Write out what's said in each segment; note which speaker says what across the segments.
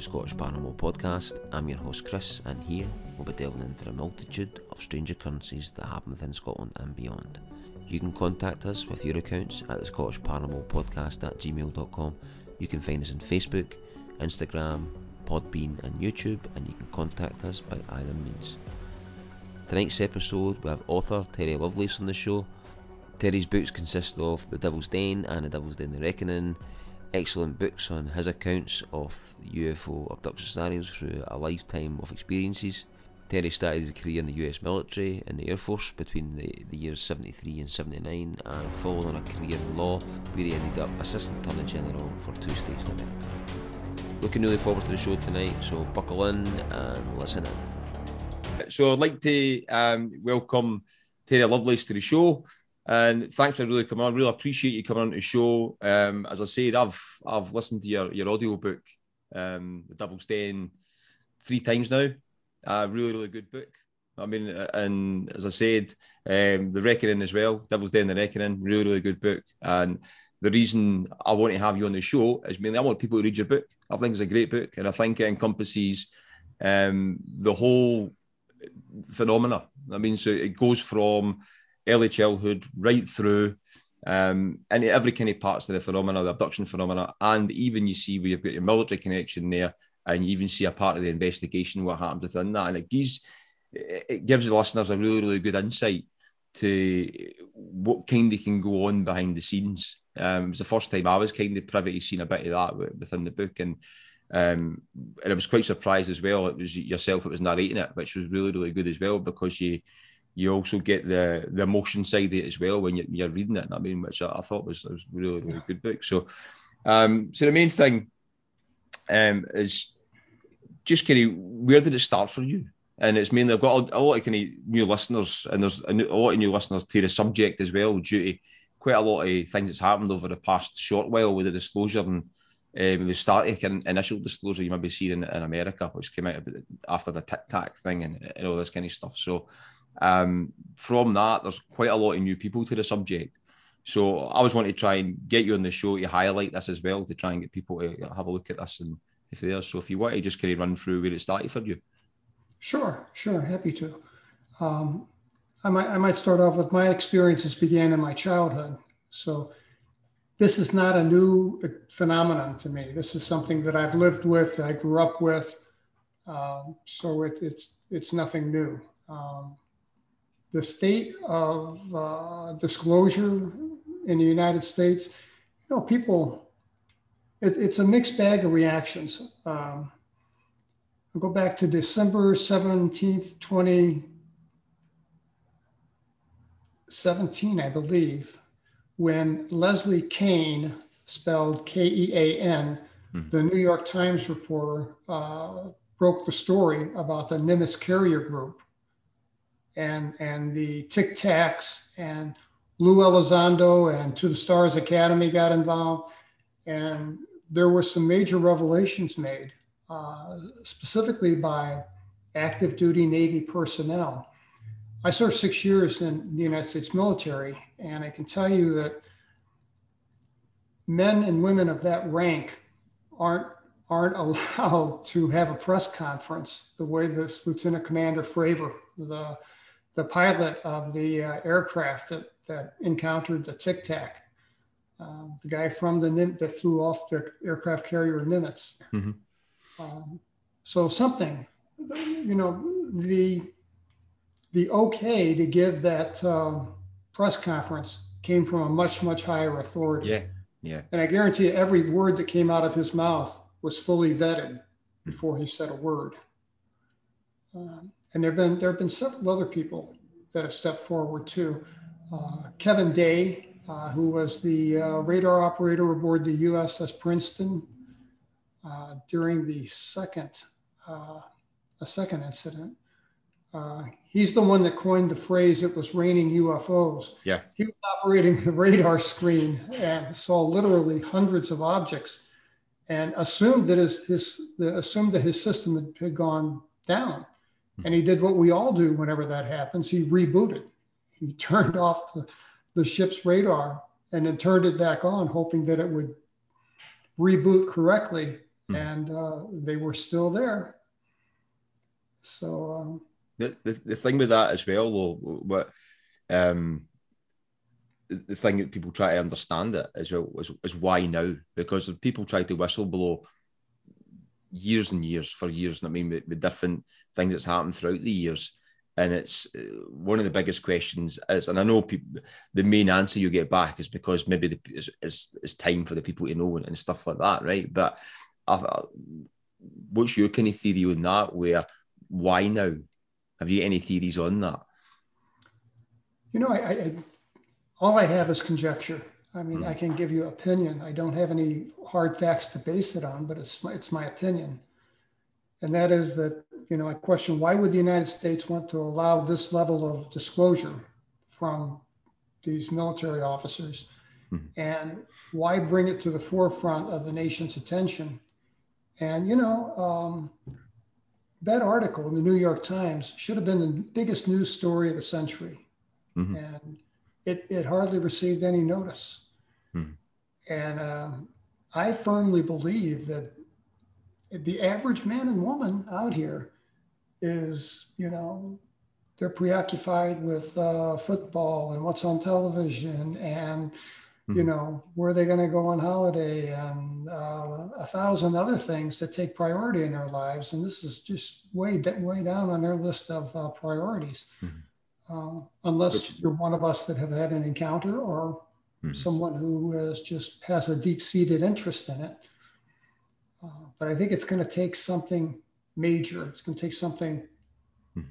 Speaker 1: the Scottish Paranormal Podcast. I'm your host Chris, and here we'll be delving into a multitude of strange occurrences that happen within Scotland and beyond. You can contact us with your accounts at the Scottish Paranormal Podcast at gmail.com. You can find us on Facebook, Instagram, Podbean, and YouTube, and you can contact us by either means. Tonight's episode, we have author Terry Lovelace on the show. Terry's books consist of The Devil's Den and The Devil's Den The Reckoning, excellent books on his accounts of UFO abduction scenarios through a lifetime of experiences. Terry started his career in the US military and the Air Force between the, the years 73 and 79 and followed on a career in law where he ended up Assistant Attorney General for two states in America. Looking really forward to the show tonight, so buckle in and listen in.
Speaker 2: So I'd like to um, welcome Terry Lovelace to the show. And thanks for really coming on. Really appreciate you coming on the show. Um, as I said, I've I've listened to your your audio book, um, The Devil's Den, three times now. Uh, really, really good book. I mean, and as I said, um, The Reckoning as well, Devil's Den, The Reckoning, really, really good book. And the reason I want to have you on the show is mainly I want people to read your book. I think it's a great book, and I think it encompasses um, the whole phenomena. I mean, so it goes from early childhood right through um, and every kind of parts of the phenomena, the abduction phenomena, and even you see where you've got your military connection there, and you even see a part of the investigation what happens within that, and it gives it gives the listeners a really really good insight to what kind of can go on behind the scenes. Um, it was the first time I was kind of privy to seeing a bit of that within the book, and um, and I was quite surprised as well. It was yourself that was narrating it, which was really really good as well because you you also get the the emotion side of it as well when you're, you're reading it. I mean, which I, I thought was, was really really good book. So, um, so the main thing um, is just kind of where did it start for you? And it's mainly I've got a, a lot of kind of new listeners, and there's a, a, lot of new listeners to the subject as well, due to quite a lot of things that's happened over the past short while with the disclosure and um, the static and initial disclosure you might be seeing in, in America, which came out after the Tic Tac thing and, and all this kind of stuff. So um, from that, there's quite a lot of new people to the subject. So I was wanting to try and get you on the show to highlight this as well, to try and get people to have a look at this and if there. So if you want to just kind of run through where it started for you.
Speaker 3: Sure, sure, happy to. Um, I might I might start off with my experiences began in my childhood. So this is not a new phenomenon to me. This is something that I've lived with, I grew up with. Um, so it, it's it's nothing new. Um, the state of uh, disclosure in the United States, you know, people, it, it's a mixed bag of reactions. Um, I'll go back to December 17th, 2017, I believe, when Leslie Kean, spelled K E A N, mm-hmm. the New York Times reporter, uh, broke the story about the Nimitz Carrier Group and and the Tic Tacs and Lou Elizondo and To the Stars Academy got involved, and there were some major revelations made, uh, specifically by active duty Navy personnel. I served six years in the United States military, and I can tell you that men and women of that rank aren't aren't allowed to have a press conference the way this Lieutenant Commander Fravor, the the pilot of the uh, aircraft that, that encountered the Tic Tac, uh, the guy from the Nim- that flew off the aircraft carrier Nimitz. Mm-hmm. Um, so something, you know, the the okay to give that um, press conference came from a much much higher authority.
Speaker 2: Yeah, yeah.
Speaker 3: And I guarantee you, every word that came out of his mouth was fully vetted before he said a word. Um, and there have been there have been several other people that have stepped forward too. Uh, Kevin Day, uh, who was the uh, radar operator aboard the USS Princeton uh, during the second uh, a second incident. Uh, he's the one that coined the phrase "it was raining UFOs."
Speaker 2: Yeah.
Speaker 3: He was operating the radar screen and saw literally hundreds of objects, and assumed that his, his assumed that his system had, had gone down and he did what we all do whenever that happens. He rebooted. He turned off the, the ship's radar and then turned it back on, hoping that it would reboot correctly hmm. and uh, they were still there. So um,
Speaker 2: the, the the thing with that as well, though, what um, the thing that people try to understand it as well is, is why now? Because people try to whistleblow years and years for years. And I mean, with, with different things that's happened throughout the years. And it's uh, one of the biggest questions is, and I know the main answer you get back is because maybe the, it's, it's, it's time for the people to know and, and stuff like that, right? But I, what's your kind of theory on that? Where why now? Have you any theories on that?
Speaker 3: You know, I, I all I have is conjecture. I mean, mm. I can give you opinion. I don't have any hard facts to base it on, but it's my, it's my opinion. And that is that, you know, I question why would the United States want to allow this level of disclosure from these military officers? Mm. And why bring it to the forefront of the nation's attention? And, you know, um, that article in the New York Times should have been the biggest news story of the century. Mm-hmm. And it, it hardly received any notice. Hmm. And um, I firmly believe that the average man and woman out here is, you know, they're preoccupied with uh, football and what's on television and, hmm. you know, where they're they going to go on holiday and uh, a thousand other things that take priority in their lives. And this is just way, way down on their list of uh, priorities. Hmm uh, unless you're one of us that have had an encounter or mm-hmm. someone who is just has a deep-seated interest in it. Uh, but I think it's going to take something major. It's going to take something mm-hmm.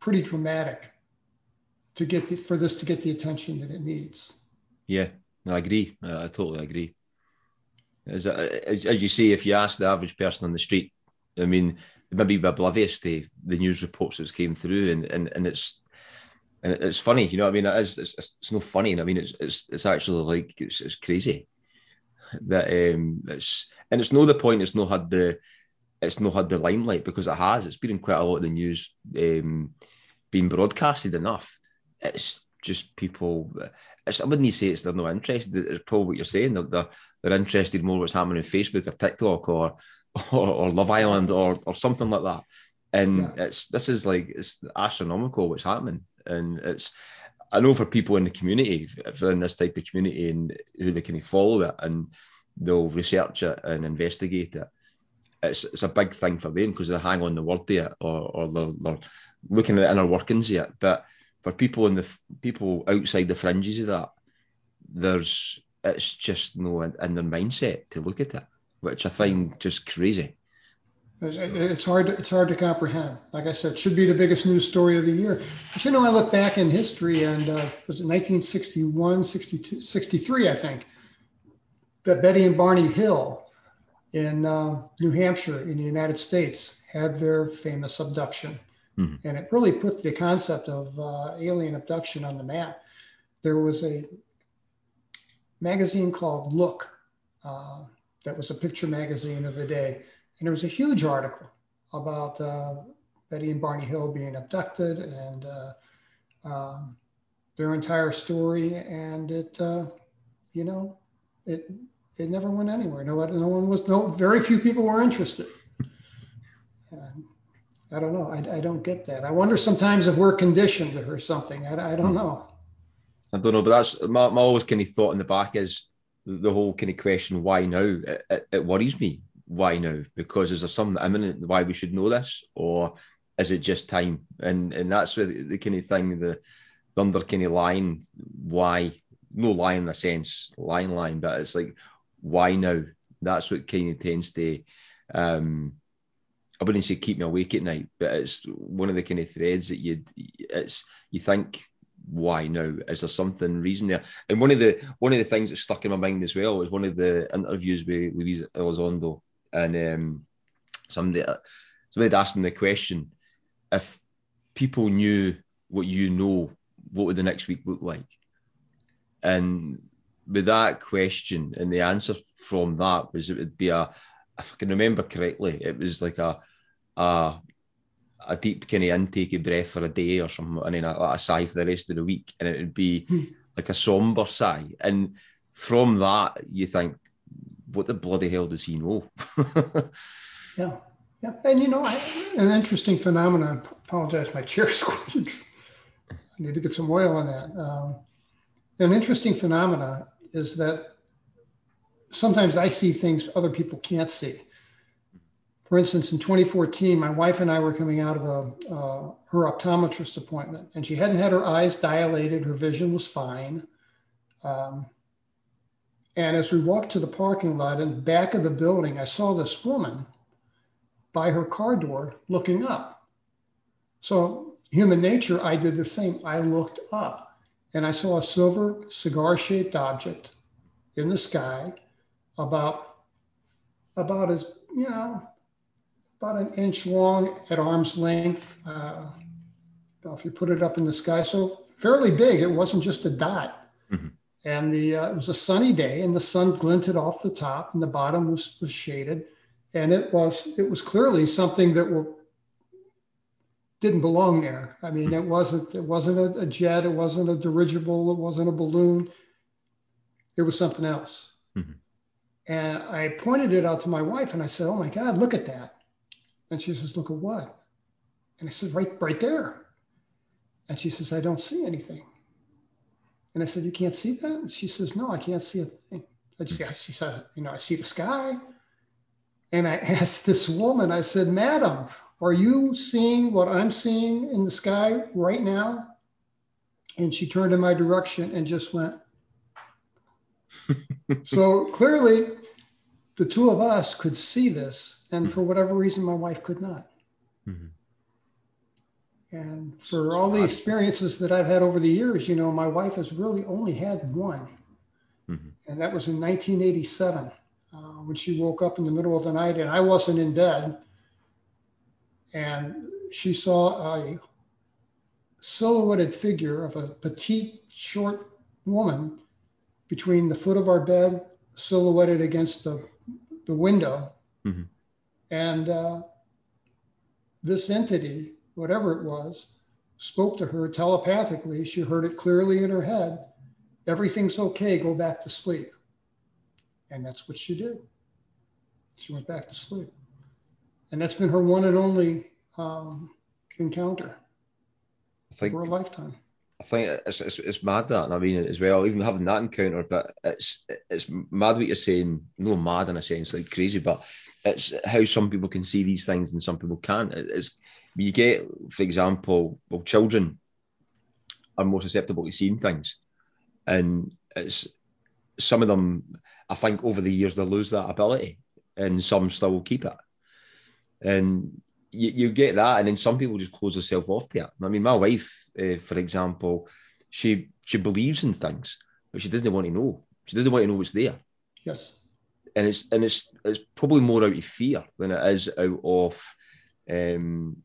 Speaker 3: pretty dramatic to get the, for this to get the attention that it needs.
Speaker 2: Yeah, I agree. I, I totally agree. As, as, as, you say, if you ask the average person on the street, I mean, maybe oblivious to the news reports that came through, and, and, and it's and it's funny, you know. What I mean, it is. It's, it's not funny. And I mean, it's it's it's actually like it's, it's crazy that um it's and it's no the point. It's not had the it's not had the limelight because it has. It's been in quite a lot of the news, um, being broadcasted enough. It's just people. It's, I wouldn't say it's they're not interested. It's probably what you're saying. They're, they're, they're interested more what's happening on Facebook or TikTok or or, or Love Island or or something like that. And yeah. it's this is like it's astronomical what's happening and it's I know for people in the community, if they're in this type of community and who they can follow it and they'll research it and investigate it, it's, it's a big thing for them because they hang on the word to it or, or they're, they're looking at the inner workings of it. But for people in the people outside the fringes of that, there's it's just no in, in their mindset to look at it, which I find just crazy.
Speaker 3: It's hard. To, it's hard to comprehend. Like I said, it should be the biggest news story of the year. But you know, I look back in history, and uh, was it 1961, 62, 63, I think, that Betty and Barney Hill in uh, New Hampshire, in the United States, had their famous abduction, mm-hmm. and it really put the concept of uh, alien abduction on the map. There was a magazine called Look, uh, that was a picture magazine of the day and there was a huge article about uh, Betty and Barney Hill being abducted and uh, um, their entire story. And it, uh, you know, it it never went anywhere. No, no one was, no, very few people were interested. I don't know. I, I don't get that. I wonder sometimes if we're conditioned or something. I, I don't know.
Speaker 2: I don't know, but that's my, my always kind of thought in the back is the whole kind of question why now it, it, it worries me why now? Because is there something imminent why we should know this, or is it just time? And and that's the, the kind of thing the, the under kind of line why no line in a sense line line, but it's like why now? That's what kind of tends to um I wouldn't say keep me awake at night, but it's one of the kind of threads that you'd it's you think why now? Is there something reason there? And one of the one of the things that stuck in my mind as well was one of the interviews with Luis Elizondo and um, somebody somebody had asked him the question: if people knew what you know, what would the next week look like? And with that question, and the answer from that was it would be a, if I can remember correctly, it was like a a, a deep kind of intake of breath for a day or something, and then a, a sigh for the rest of the week, and it would be hmm. like a somber sigh. And from that, you think what the bloody hell does he know?
Speaker 3: yeah, yeah, and you know, I, an interesting phenomenon. I apologize, my chair squeaks. I need to get some oil on that. Um, an interesting phenomenon is that sometimes I see things other people can't see. For instance, in 2014, my wife and I were coming out of a, uh, her optometrist appointment, and she hadn't had her eyes dilated. Her vision was fine. Um, and as we walked to the parking lot in the back of the building, I saw this woman by her car door looking up. So, human nature, I did the same. I looked up and I saw a silver cigar shaped object in the sky about about as you know about an inch long at arm's length uh, if you put it up in the sky so fairly big it wasn't just a dot mm-hmm. And the uh, it was a sunny day and the sun glinted off the top and the bottom was, was shaded and it was it was clearly something that were, didn't belong there i mean it wasn't it wasn't a, a jet it wasn't a dirigible it wasn't a balloon it was something else mm-hmm. And I pointed it out to my wife and I said, Oh my God, look at that. And she says, Look at what? And I said, Right, right there. And she says, I don't see anything. And I said, You can't see that? And she says, No, I can't see a thing. I just, she said, You know, I see the sky. And I asked this woman, I said, Madam, are you seeing what I'm seeing in the sky right now? And she turned in my direction and just went, so clearly, the two of us could see this, and for whatever reason, my wife could not. Mm-hmm. And for all the experiences that I've had over the years, you know, my wife has really only had one, mm-hmm. and that was in 1987 uh, when she woke up in the middle of the night, and I wasn't in bed, and she saw a silhouetted figure of a petite, short woman between the foot of our bed, silhouetted against the, the window. Mm-hmm. And uh, this entity, whatever it was, spoke to her telepathically. She heard it clearly in her head. Everything's okay. Go back to sleep. And that's what she did. She went back to sleep. And that's been her one and only um, encounter I think, for a lifetime.
Speaker 2: I think it's, it's, it's mad that, I mean as well, even having that encounter, but it's it's mad what you're saying. No mad in a sense, like crazy, but it's how some people can see these things and some people can't. It's you get, for example, well, children are more susceptible to seeing things, and it's some of them. I think over the years they lose that ability, and some still keep it. And you, you get that, and then some people just close themselves off to it. I mean, my wife, uh, for example, she she believes in things, but she doesn't want to know. She doesn't want to know what's there.
Speaker 3: Yes.
Speaker 2: And it's and it's it's probably more out of fear than it is out of um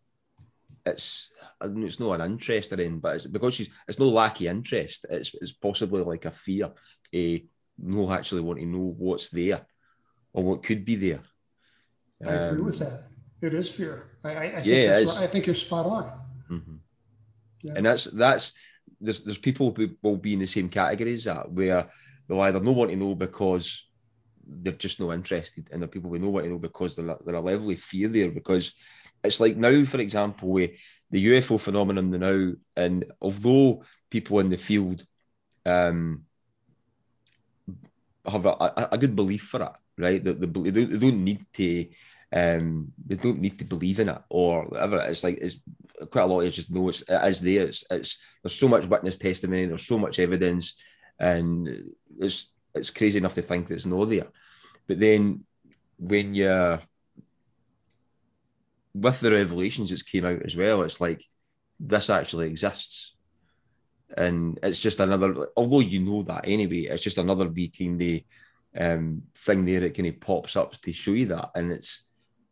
Speaker 2: it's it's not an interest in, but it's because she's it's no lack of interest. It's it's possibly like a fear, a no actually want to know what's there or what could be there.
Speaker 3: I um, agree with that. It is fear. I, I, I yeah, think. I think you're spot on. Mm-hmm.
Speaker 2: Yeah. And that's that's there's there's people who will be in the same categories that where they'll either know want to know because they're just not interested, and there are people who know what to know because they're they're a level of fear there because it's like now, for example, with the UFO phenomenon now, and although people in the field um, have a, a, good belief for it, right? They, they, they don't need to um, they don't need to believe in it or whatever. It's like it's quite a lot of just know it's it is there. It's, it's there's so much witness testimony, there's so much evidence, and it's it's crazy enough to think that it's not there. But then when you're with the revelations that came out as well, it's like this actually exists. And it's just another, although you know that anyway, it's just another wee kind of um, thing there that kind of pops up to show you that. And it's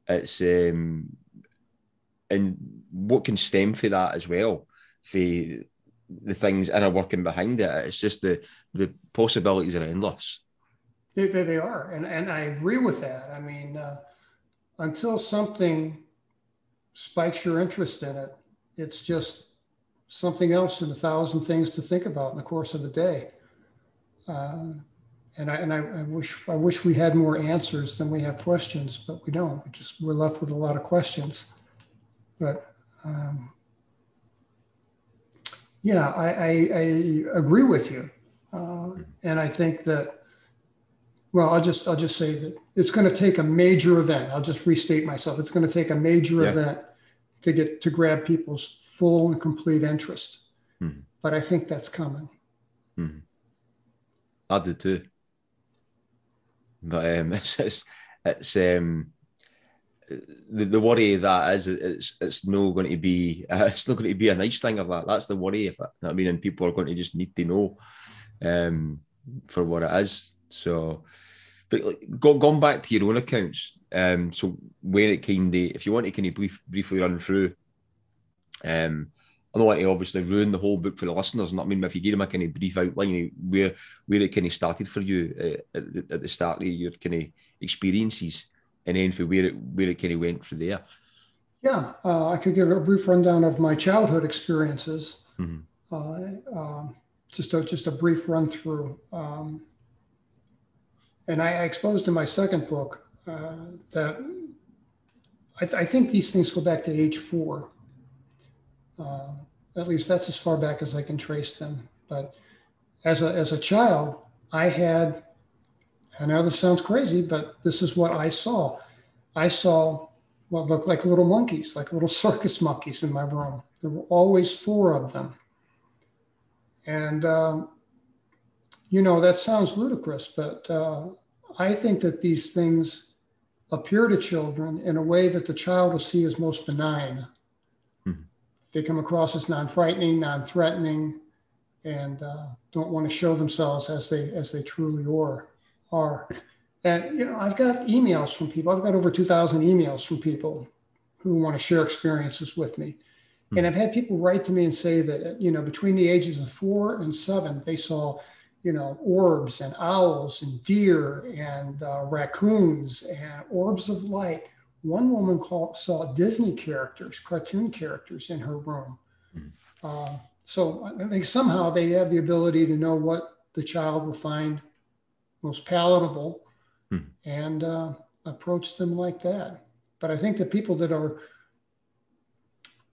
Speaker 2: it's um, and what can stem for that as well, for the things and are working behind it. It's just the the possibilities are endless.
Speaker 3: They, they, they are, and and I agree with that. I mean, uh, until something spikes your interest in it, it's just something else and a thousand things to think about in the course of the day. Uh, and I and I, I, wish I wish we had more answers than we have questions, but we don't. We just we're left with a lot of questions. But um, yeah, I, I, I, agree with you, uh, and I think that. Well, I'll just I'll just say that it's going to take a major event. I'll just restate myself. It's going to take a major yeah. event to get to grab people's full and complete interest. Mm-hmm. But I think that's coming.
Speaker 2: Mm-hmm. I do too. But um, it's it's, it's um, the, the worry of that is it's it's not going to be uh, it's not going to be a nice thing of that. That's the worry of it. I mean, and people are going to just need to know um, for what it is. So, but like, go, going back to your own accounts, um, so where it kind of, if you want to kind of brief, briefly run through, um, I don't want to obviously ruin the whole book for the listeners. Not I mean, if you give them a kind of brief outline where where it kind of started for you uh, at, the, at the start of your kind of experiences, and then for where it where it kind of went from there.
Speaker 3: Yeah, uh, I could give a brief rundown of my childhood experiences. Mm-hmm. Uh, um, just a just a brief run through. Um, and I, I, exposed in my second book uh, that I, th- I, think these things go back to age four. Uh, at least that's as far back as I can trace them. But as a, as a child, I had, I know this sounds crazy, but this is what I saw. I saw what looked like little monkeys, like little circus monkeys in my room. There were always four of them. And, um, you know, that sounds ludicrous, but uh, I think that these things appear to children in a way that the child will see as most benign they come across as non-frightening, non-threatening, and uh, don't want to show themselves as they as they truly are. Are and you know I've got emails from people. I've got over 2,000 emails from people who want to share experiences with me. Mm-hmm. And I've had people write to me and say that you know between the ages of four and seven they saw you know orbs and owls and deer and uh, raccoons and orbs of light one woman called, saw Disney characters, cartoon characters in her room. Mm-hmm. Uh, so I think somehow they have the ability to know what the child will find most palatable mm-hmm. and uh, approach them like that. But I think the people that are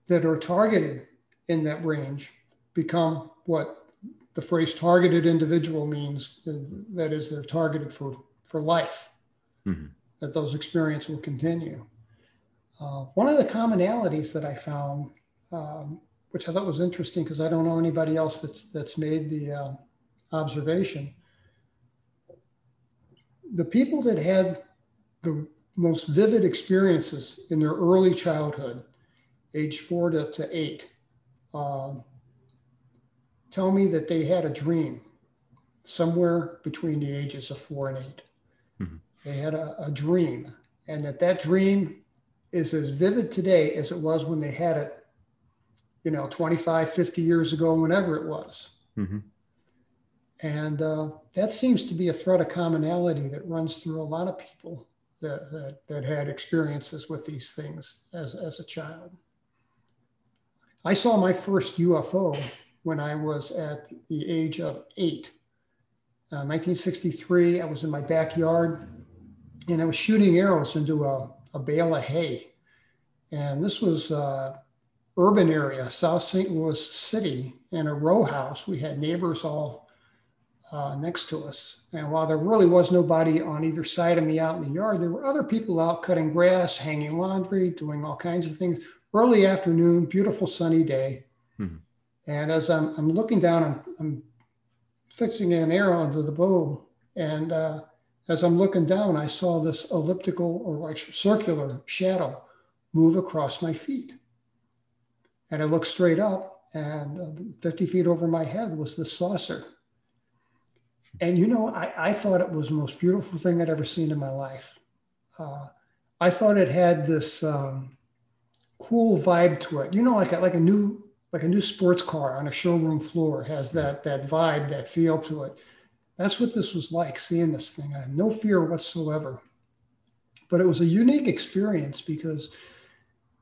Speaker 3: that are targeted in that range become what the phrase targeted individual means. That is, they're targeted for for life. Mm-hmm that those experiences will continue. Uh, one of the commonalities that I found, um, which I thought was interesting because I don't know anybody else that's that's made the uh, observation, the people that had the most vivid experiences in their early childhood, age four to, to eight, uh, tell me that they had a dream somewhere between the ages of four and 8 mm-hmm. They had a, a dream, and that that dream is as vivid today as it was when they had it, you know, 25, 50 years ago, whenever it was. Mm-hmm. And uh, that seems to be a thread of commonality that runs through a lot of people that, that, that had experiences with these things as, as a child. I saw my first UFO when I was at the age of eight. Uh, 1963, I was in my backyard and I was shooting arrows into a, a bale of hay. And this was uh, urban area, South St. Louis City, in a row house. We had neighbors all uh, next to us. And while there really was nobody on either side of me out in the yard, there were other people out cutting grass, hanging laundry, doing all kinds of things. Early afternoon, beautiful sunny day. Mm-hmm. And as I'm, I'm looking down, I'm, I'm, fixing an arrow into the bow, and uh, as I'm looking down, I saw this elliptical or circular shadow move across my feet. And I looked straight up, and uh, 50 feet over my head was the saucer. And you know, I, I, thought it was the most beautiful thing I'd ever seen in my life. Uh, I thought it had this um, cool vibe to it. You know, like a, like a new like a new sports car on a showroom floor has that that vibe, that feel to it. That's what this was like, seeing this thing. I had no fear whatsoever. But it was a unique experience because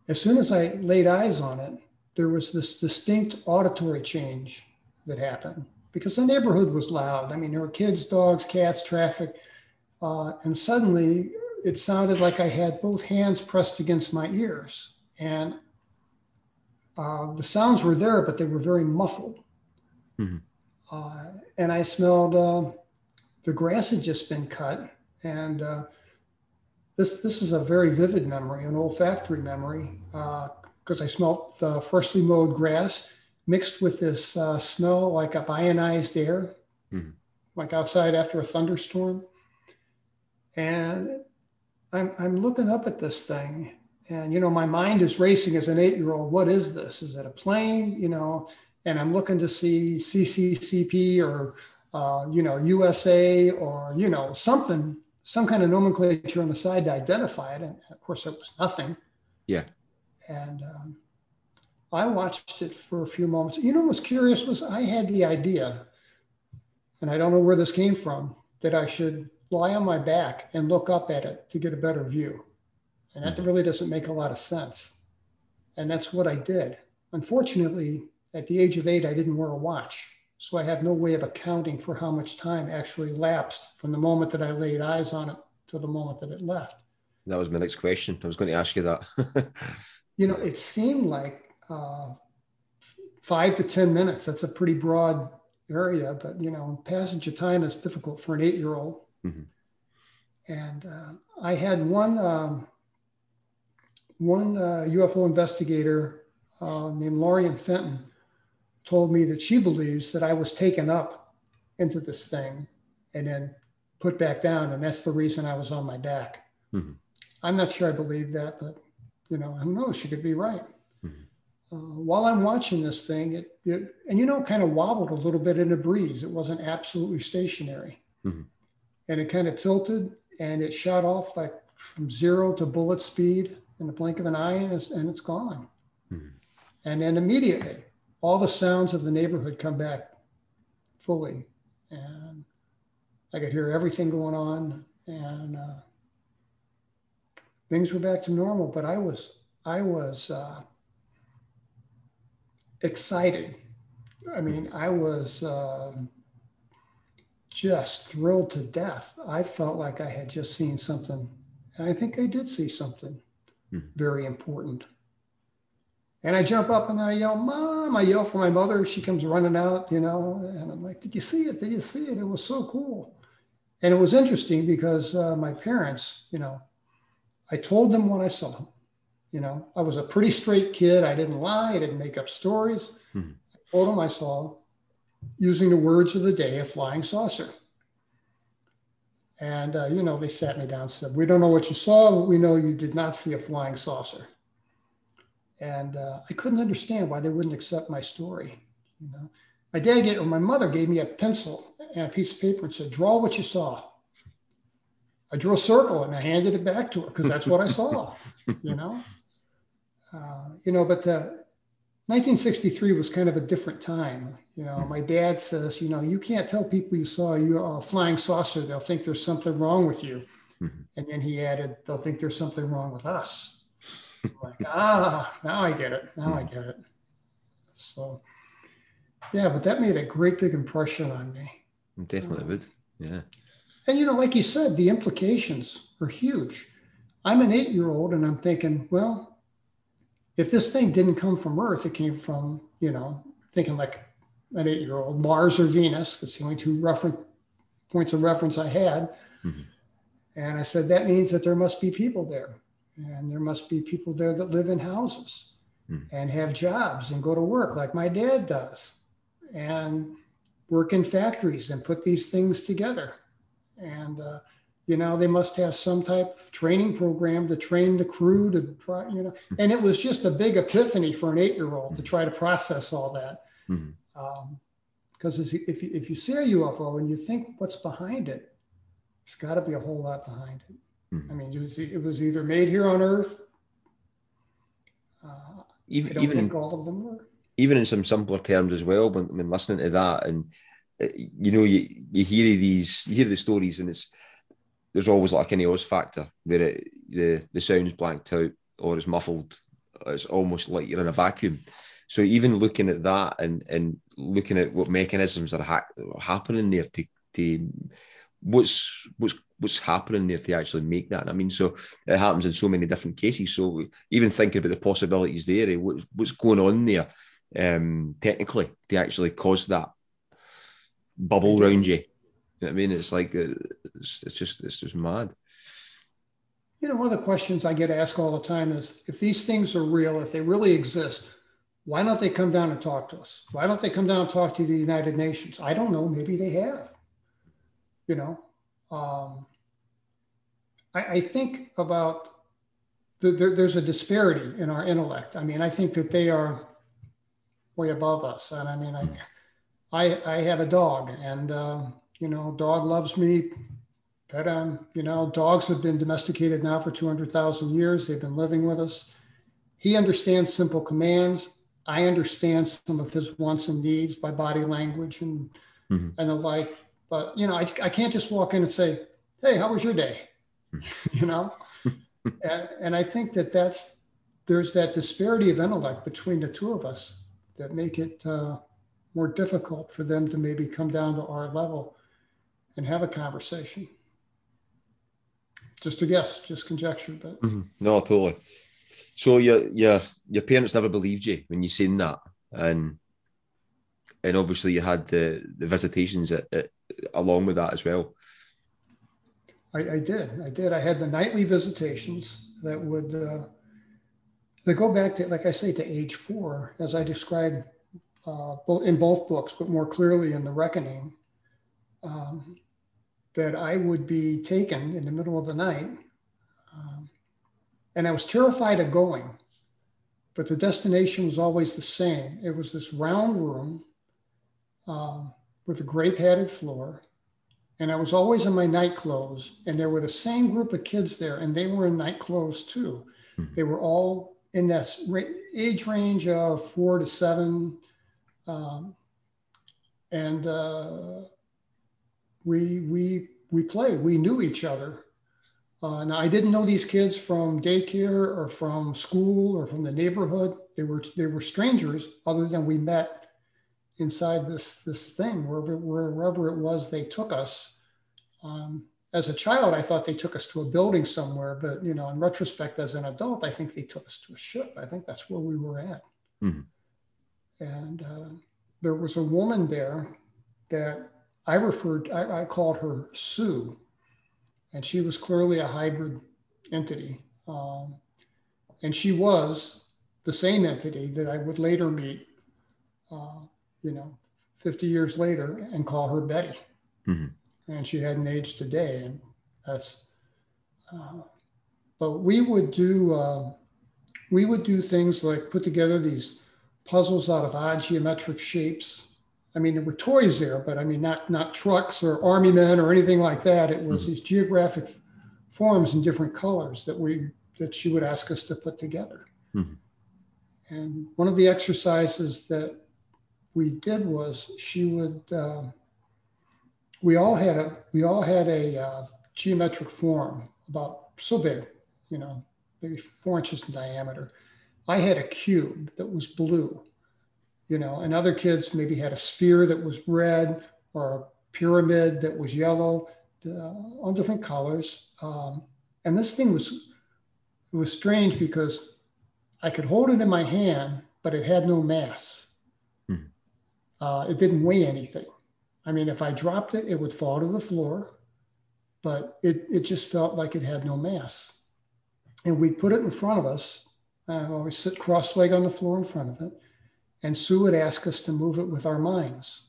Speaker 3: as soon as I laid eyes on it, there was this distinct auditory change that happened. because the neighborhood was loud. I mean, there were kids, dogs, cats, traffic. Uh, and suddenly it sounded like I had both hands pressed against my ears. And uh, the sounds were there, but they were very muffled. Mm-hmm. Uh, and I smelled uh, the grass had just been cut. And uh, this, this is a very vivid memory, an olfactory memory, because uh, I smelled the freshly mowed grass mixed with this uh, smell like of ionized air, mm-hmm. like outside after a thunderstorm. And I'm, I'm looking up at this thing, and you know, my mind is racing as an eight year old. What is this? Is it a plane? You know, and I'm looking to see CCCP or, uh, you know, USA or, you know, something, some kind of nomenclature on the side to identify it. And of course, it was nothing.
Speaker 2: Yeah.
Speaker 3: And um, I watched it for a few moments. You know what's curious was I had the idea, and I don't know where this came from, that I should lie on my back and look up at it to get a better view. And that mm-hmm. really doesn't make a lot of sense. And that's what I did. Unfortunately, at the age of eight, I didn't wear a watch. So I have no way of accounting for how much time actually lapsed from the moment that I laid eyes on it to the moment that it left.
Speaker 2: That was my next question. I was going to ask you that.
Speaker 3: you know, it seemed like uh, five to 10 minutes. That's a pretty broad area, but you know, passage of time is difficult for an eight year old. Mm-hmm. And uh, I had one, um, one uh, UFO investigator uh, named Lorien Fenton told me that she believes that I was taken up into this thing and then put back down. And that's the reason I was on my back. Mm-hmm. I'm not sure I believe that, but you know, who knows? She could be right uh, while I'm watching this thing, it, it and you know, kind of wobbled a little bit in a breeze. It wasn't absolutely stationary, mm-hmm. and it kind of tilted and it shot off like from zero to bullet speed in the blink of an eye, and it's, and it's gone. Mm-hmm. And then immediately, all the sounds of the neighborhood come back fully, and I could hear everything going on, and uh, things were back to normal. But I was I was uh, excited. I mean, I was uh, just thrilled to death. I felt like I had just seen something. I think I did see something hmm. Very important. And I jump up and I yell, Mom! I yell for my mother. She comes running out, you know, and I'm like, Did you see it? Did you see it? It was so cool. And it was interesting because uh, my parents, you know, I told them what I saw. You know, I was a pretty straight kid. I didn't lie. I didn't make up stories. Mm-hmm. I told them I saw, using the words of the day, a flying saucer. And, uh, you know, they sat me down and said, We don't know what you saw, but we know you did not see a flying saucer. And uh, I couldn't understand why they wouldn't accept my story. You know, my dad gave, or my mother gave me a pencil and a piece of paper and said, Draw what you saw. I drew a circle and I handed it back to her because that's what I saw, you know. Uh, you know, but 1963 was kind of a different time. You know, my dad says, you know, you can't tell people you saw a flying saucer; they'll think there's something wrong with you. Mm-hmm. And then he added, they'll think there's something wrong with us. like, ah, now I get it. Now I get it. So, yeah, but that made a great big impression on me.
Speaker 2: Definitely uh, would. Yeah.
Speaker 3: And you know, like you said, the implications are huge. I'm an eight-year-old, and I'm thinking, well, if this thing didn't come from Earth, it came from, you know, thinking like an eight year old, Mars or Venus. That's the only two reference points of reference I had. Mm-hmm. And I said, that means that there must be people there. And there must be people there that live in houses mm-hmm. and have jobs and go to work like my dad does and work in factories and put these things together. And, uh, you know they must have some type of training program to train the crew to try you know and it was just a big epiphany for an eight year old to try to process all that because mm-hmm. um, if, you, if you see a ufo and you think what's behind it there's got to be a whole lot behind it mm-hmm. i mean it was, it was, either made here on earth uh, even, even in, all of them were
Speaker 2: even in some simpler terms as well when, when listening to that and uh, you know you, you hear these you hear the stories and it's there's always like an Oz factor where it, the the sound's blanked out or it's muffled. It's almost like you're in a vacuum. So even looking at that and and looking at what mechanisms are ha- happening there to, to what's what's what's happening there to actually make that. I mean, so it happens in so many different cases. So even thinking about the possibilities there, eh, what, what's going on there um, technically to actually cause that bubble around you. I mean, it's like uh, it's, it's just it's just mad.
Speaker 3: You know, one of the questions I get asked all the time is if these things are real, if they really exist, why don't they come down and talk to us? Why don't they come down and talk to the United Nations? I don't know. Maybe they have. You know, um, I, I, think about the, there, there's a disparity in our intellect. I mean, I think that they are way above us. And I mean, I, I, I have a dog, and uh, you know, dog loves me, but um, you know, dogs have been domesticated now for 200,000 years. They've been living with us. He understands simple commands. I understand some of his wants and needs by body language and mm-hmm. and the like. But you know, I, I can't just walk in and say, "Hey, how was your day?" Mm-hmm. you know, and, and I think that that's there's that disparity of intellect between the two of us that make it uh, more difficult for them to maybe come down to our level and have a conversation just a guess, just conjecture, but
Speaker 2: mm-hmm. no, totally. So your your your parents never believed you when you seen that, and and obviously you had the the visitations at, at, along with that as well.
Speaker 3: I, I, did, I did. I had the nightly visitations that would uh, they go back to, like I say, to age four, as I described uh, in both books, but more clearly in the Reckoning. Um, that I would be taken in the middle of the night. Um, and I was terrified of going, but the destination was always the same. It was this round room um, with a gray padded floor. And I was always in my night clothes, and there were the same group of kids there, and they were in night clothes too. Mm-hmm. They were all in that age range of four to seven. Um, and uh, we we we played. We knew each other. Uh, now I didn't know these kids from daycare or from school or from the neighborhood. They were they were strangers, other than we met inside this this thing wherever wherever it was they took us. Um, as a child, I thought they took us to a building somewhere, but you know, in retrospect, as an adult, I think they took us to a ship. I think that's where we were at. Mm-hmm. And uh, there was a woman there that I referred, I, I called her Sue, and she was clearly a hybrid entity. Um, and she was the same entity that I would later meet, uh, you know, 50 years later and call her Betty. Mm-hmm. And she hadn't aged a day. And that's, uh, but we would do, uh, we would do things like put together these puzzles out of odd geometric shapes I mean, there were toys there, but I mean, not not trucks or army men or anything like that. It was mm-hmm. these geographic forms in different colors that we that she would ask us to put together. Mm-hmm. And one of the exercises that we did was she would. Uh, we all had a we all had a uh, geometric form about so big, you know, maybe four inches in diameter. I had a cube that was blue you know, and other kids maybe had a sphere that was red or a pyramid that was yellow, uh, all different colors. Um, and this thing was it was strange because I could hold it in my hand, but it had no mass. Hmm. Uh, it didn't weigh anything. I mean, if I dropped it, it would fall to the floor, but it, it just felt like it had no mass. And we put it in front of us. Uh, well, we sit cross-legged on the floor in front of it and Sue would ask us to move it with our minds.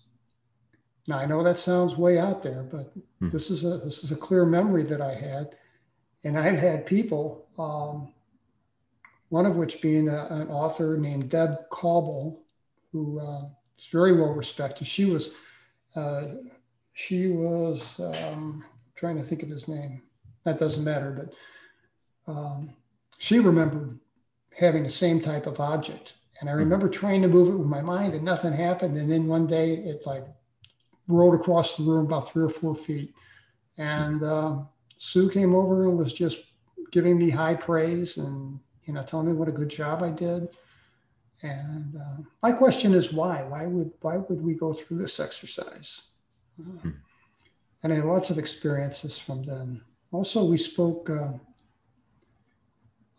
Speaker 3: Now I know that sounds way out there, but hmm. this is a this is a clear memory that I had, and I've had people, um, one of which being a, an author named Deb Cauble, who uh, is very well respected. She was uh, she was um, trying to think of his name. That doesn't matter, but um, she remembered having the same type of object and I remember trying to move it with my mind and nothing happened. And then one day it like rolled across the room about three or four feet. And uh, Sue came over and was just giving me high praise and, you know, telling me what a good job I did. And uh, my question is why? Why would why would we go through this exercise? Uh, and I had lots of experiences from then. Also, we spoke uh,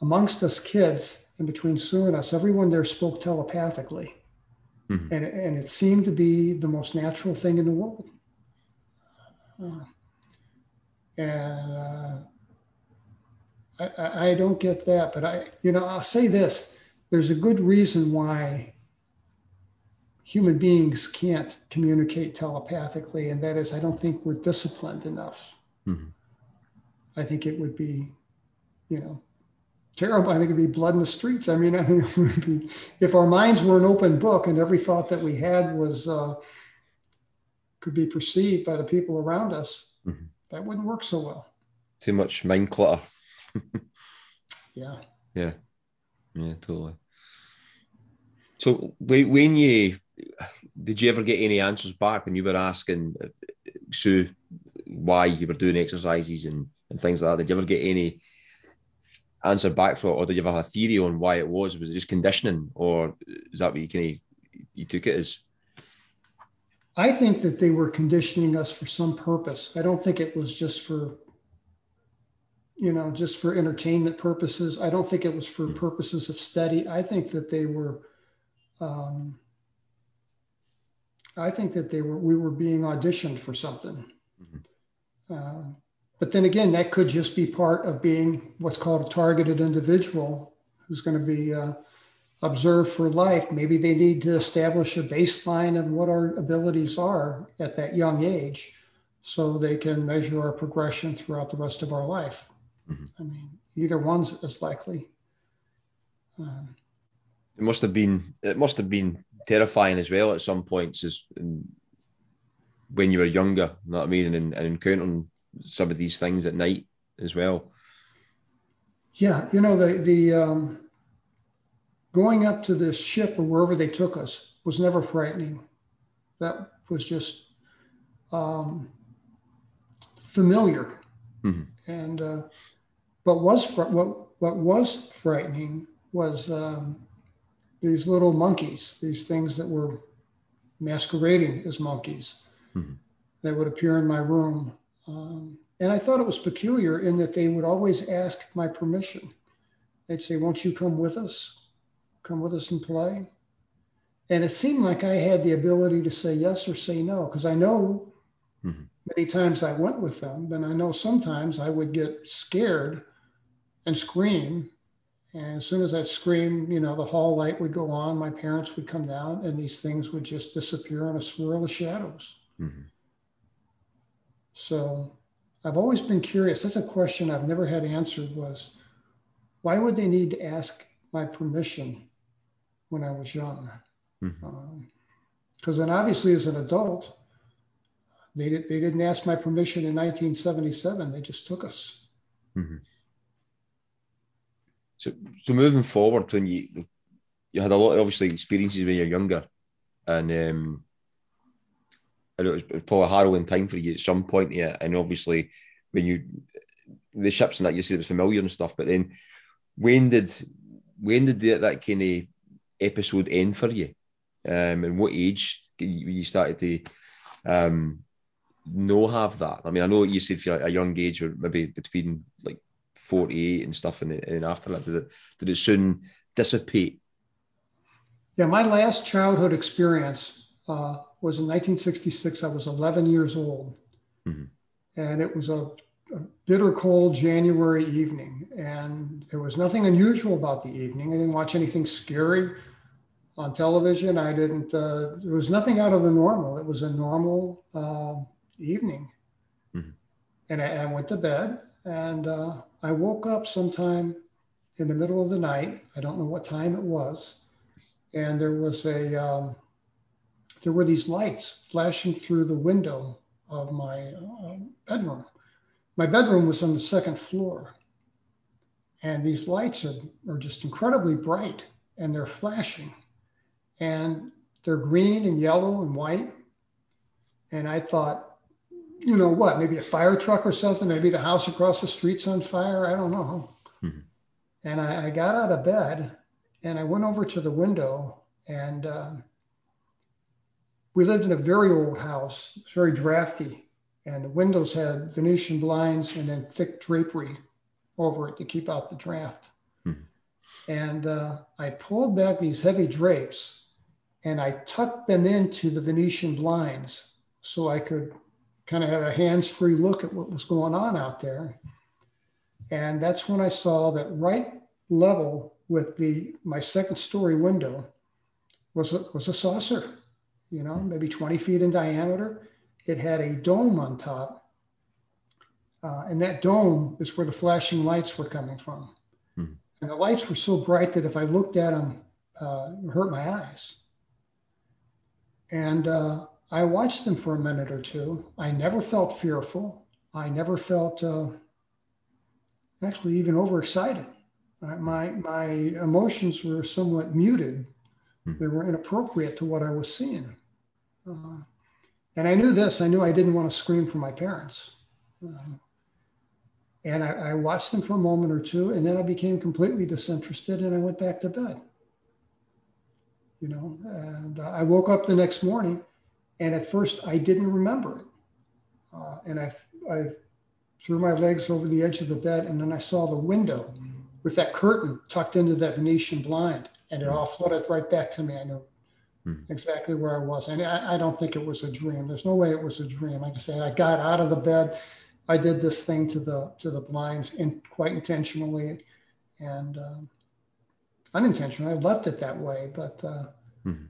Speaker 3: amongst us kids, and between Sue and us, everyone there spoke telepathically, mm-hmm. and and it seemed to be the most natural thing in the world. Uh, and uh, I, I don't get that, but I, you know, I'll say this: there's a good reason why human beings can't communicate telepathically, and that is, I don't think we're disciplined enough. Mm-hmm. I think it would be, you know, terrible. I think it'd be blood in the streets. I mean, I think it would be if our minds were an open book and every thought that we had was uh, could be perceived by the people around us. Mm-hmm. That wouldn't work so well.
Speaker 2: Too much mind clutter.
Speaker 3: yeah.
Speaker 2: Yeah. Yeah, totally. So when you did you ever get any answers back when you were asking uh, Sue why you were doing exercises and, and things like that? Did you ever get any answer back for it, or did you have a theory on why it was? Was it just conditioning, or is that what you kind of you took it as?
Speaker 3: I think that they were conditioning us for some purpose. I don't think it was just for you know, just for entertainment purposes. I don't think it was for purposes of study. I think that they were, um, I think that they were, we were being auditioned for something. Mm-hmm. Uh, but then again, that could just be part of being what's called a targeted individual who's going to be uh, observed for life. Maybe they need to establish a baseline of what our abilities are at that young age so they can measure our progression throughout the rest of our life. Mm-hmm. I mean, either one's as likely.
Speaker 2: Um, it must have been it must have been terrifying as well at some points as when you were younger. You know what I mean? And, and encountering some of these things at night as well.
Speaker 3: Yeah, you know the the um, going up to this ship or wherever they took us was never frightening. That was just um, familiar. Mm-hmm. And uh, what was what what was frightening was um, these little monkeys, these things that were masquerading as monkeys mm-hmm. that would appear in my room. Um, and I thought it was peculiar in that they would always ask my permission. They'd say, "Won't you come with us? Come with us and play." And it seemed like I had the ability to say yes or say no because I know mm-hmm. many times I went with them, and I know sometimes I would get scared and scream. And as soon as I screamed, you know, the hall light would go on, my parents would come down, and these things would just disappear in a swirl of shadows. Mm-hmm. So I've always been curious. That's a question I've never had answered was why would they need to ask my permission when I was young? Because mm-hmm. um, then obviously as an adult, they, did, they didn't ask my permission in 1977. They just took us. Mm-hmm.
Speaker 2: So, so moving forward, when you you had a lot of obviously experiences when you're younger, and um, and it was, it was probably a harrowing time for you at some point, yeah. And obviously, when you the ships and that, you said it was familiar and stuff. But then, when did when did that, that kind of episode end for you? Um, and what age you started to um, know have that? I mean, I know you said for a young age, or maybe between like 48 and stuff, and, and after that, did it, did it soon dissipate?
Speaker 3: Yeah, my last childhood experience uh, was in 1966. I was 11 years old, mm-hmm. and it was a, a, bitter cold January evening, and there was nothing unusual about the evening. I didn't watch anything scary on television. I didn't. Uh, there was nothing out of the normal. It was a normal uh, evening, mm-hmm. and I, I, went to bed, and uh, I woke up sometime in the middle of the night. I don't know what time it was. And there was a, um, there were these lights flashing through the window of my uh, bedroom. My bedroom was on the second floor. And these lights are, are just incredibly bright and they're flashing. And they're green and yellow and white. And I thought, you know what, maybe a fire truck or something, maybe the house across the street's on fire. I don't know. Mm-hmm. And I, I, got out of bed and I went over to the window, and um, we lived in a very old house, very drafty, and the windows had Venetian blinds and then thick drapery over it to keep out the draft. Hmm. And uh, I pulled back these heavy drapes and I tucked them into the Venetian blinds so I could kind of have a hands free look at what was going on out there. And that's when I saw that right level with the my second story window was a, was a saucer, you know, maybe 20 feet in diameter. It had a dome on top, uh, and that dome is where the flashing lights were coming from. Hmm. And the lights were so bright that if I looked at them, uh, it hurt my eyes. And uh, I watched them for a minute or two. I never felt fearful. I never felt uh, actually even overexcited. My my emotions were somewhat muted. Hmm. They were inappropriate to what I was seeing. Uh, and I knew this. I knew I didn't want to scream for my parents. Uh, and I, I, watched them for a moment or two, and then I became completely disinterested, and I went back to bed. You know, and I woke up the next morning, and at first I didn't remember it. Uh, and I, I threw my legs over the edge of the bed, and then I saw the window with that curtain tucked into that Venetian blind, and it all flooded right back to me. I knew hmm. exactly where I was, and I, I, don't think it was a dream. There's no way it was a dream. Like I say, I got out of the bed, I did this thing to the to the blinds, and quite intentionally, and um, unintentionally, I left it that way. But uh, hmm.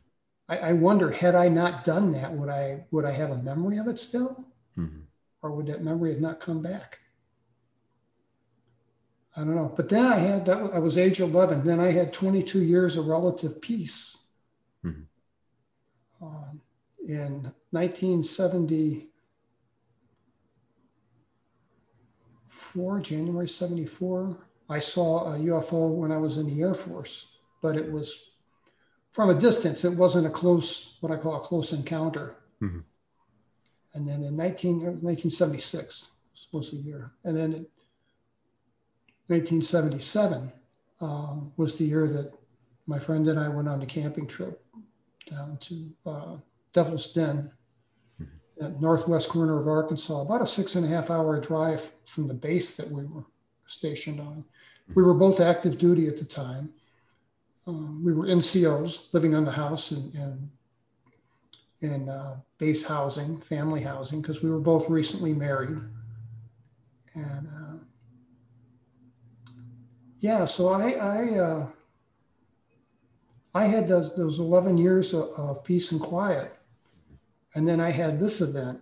Speaker 3: I, I, wonder, had I not done that, would I would I have a memory of it still, hmm. or would that memory have not come back? I don't know. But then I had that. I was age 11. Then I had 22 years of relative peace. Mm-hmm. Um, in 1974, January 74, I saw a UFO when I was in the Air Force, but it was from a distance. It wasn't a close, what I call a close encounter. Mm-hmm. And then in 19, 1976 was the year. And then it, 1977 um, was the year that my friend and I went on a camping trip down to uh, Devil's Den at northwest corner of Arkansas, about a six and a half hour drive from the base that we were stationed on. We were both active duty at the time. Um, we were NCOs living on the house in, in, in uh, base housing, family housing, because we were both recently married. And uh, yeah, so I I, uh, I had those those 11 years of, of, peace and quiet, and then I had this event.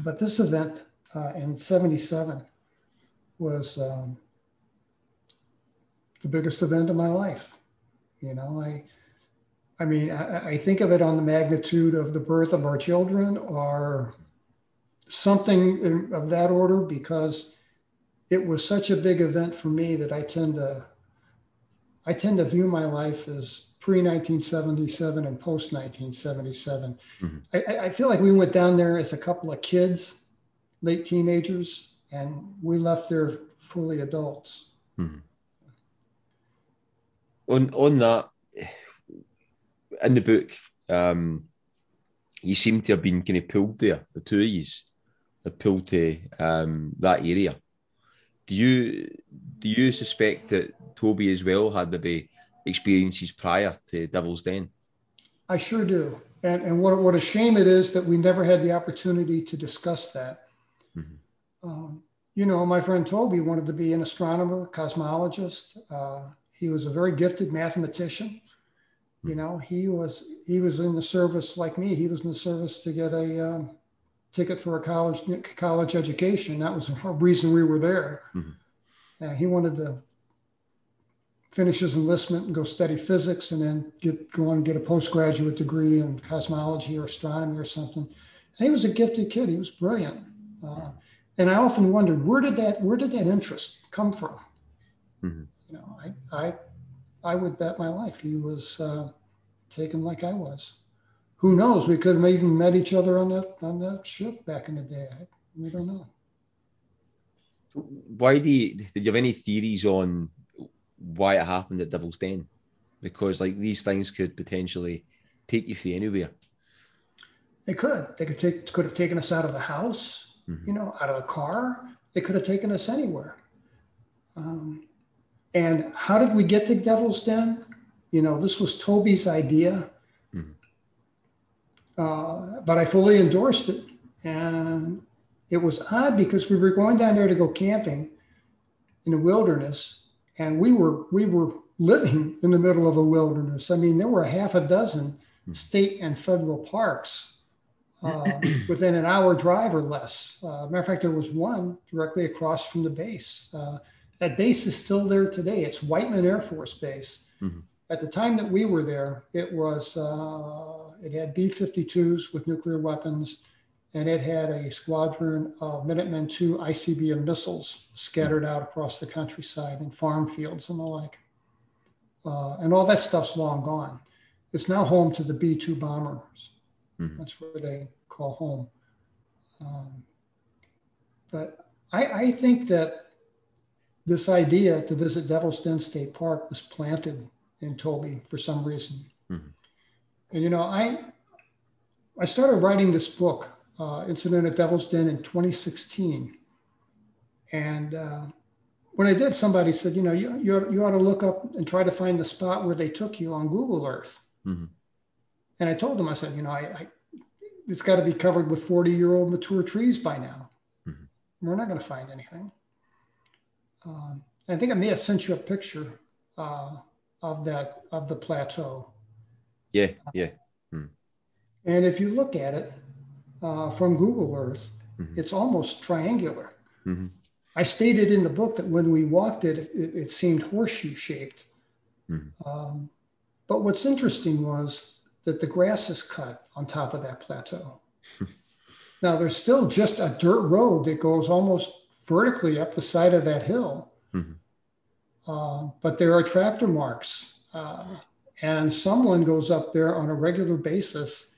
Speaker 3: But this event uh, in '77 was um, the biggest event of my life. You know, I I mean, I, I think of it on the magnitude of the birth of our children or something of that order because it was such a big event for me that I tend to I tend to view my life as pre 1977 and post 1977. Mm-hmm. I, I, feel like we went down there as a couple of kids, late teenagers, and we left there fully adults. Mm-hmm.
Speaker 2: On on that, in the book, um, you seem to have been kind of pulled there. The two of you pulled to um, that area do you do you suspect that Toby as well had maybe experiences prior to Devil's Den?
Speaker 3: I sure do. And, and what, what a shame it is that we never had the opportunity to discuss that. Mm-hmm. Um, you know, my friend Toby wanted to be an astronomer, cosmologist. Uh, he was a very gifted mathematician. You mm-hmm. know, he was he was in the service like me. He was in the service to get a um, ticket for a college college education. That was a reason we were there. Mm-hmm. Uh, he wanted to finish his enlistment and go study physics and then get go on and get a postgraduate degree in cosmology or astronomy or something. And he was a gifted kid. He was brilliant. Uh, and I often wondered where did that where did that interest come from? Mm-hmm. You know, I I I would bet my life he was uh, taken like I was who knows? We could have even met each other on that on that ship back in the day. We don't know.
Speaker 2: Why do you, did you have any theories on why it happened at Devil's Den? because like these things could potentially take you from anywhere.
Speaker 3: They could. They could take could have taken us out of the house, mm-hmm. you know, out of a car. They could have taken us anywhere. Um, and how did we get to Devil's Den? You know, this was Toby's idea. Uh, but I fully endorsed it. And it was odd because we were going down there to go camping in the wilderness, and we were we were living in the middle of a wilderness. I mean, there were a half a dozen mm-hmm. state and federal parks uh, within an hour drive or less. Uh, matter of fact, there was one directly across from the base. Uh, that base is still there today. It's Whiteman Air Force Base. Mm-hmm. At the time that we were there, it was uh, it had B-52s with nuclear weapons, and it had a squadron of Minuteman II ICBM missiles scattered out across the countryside and farm fields and the like. Uh, and all that stuff's long gone. It's now home to the B-2 bombers. Mm-hmm. That's where they call home. Um, but I, I, think that this idea to visit Devil's Den State Park was planted in Toby for some reason. And you know, I I started writing this book, uh, Incident at Devil's Den, in 2016. And uh, when I did, somebody said, you know, you, you, you ought to look up and try to find the spot where they took you on Google Earth. Mm-hmm. And I told them, I said, you know, I, I it's got to be covered with 40 year old mature trees by now. Mm-hmm. We're not going to find anything. Um, I think I may have sent you a picture uh, of that of the plateau.
Speaker 2: Yeah, yeah. Mm.
Speaker 3: And if you look at it uh, from Google Earth, mm-hmm. it's almost triangular. Mm-hmm. I stated in the book that when we walked it, it, it seemed horseshoe shaped. Mm-hmm. Um, but what's interesting was that the grass is cut on top of that plateau. now there's still just a dirt road that goes almost vertically up the side of that hill, mm-hmm. uh, but there are tractor marks, uh, and someone goes up there on a regular basis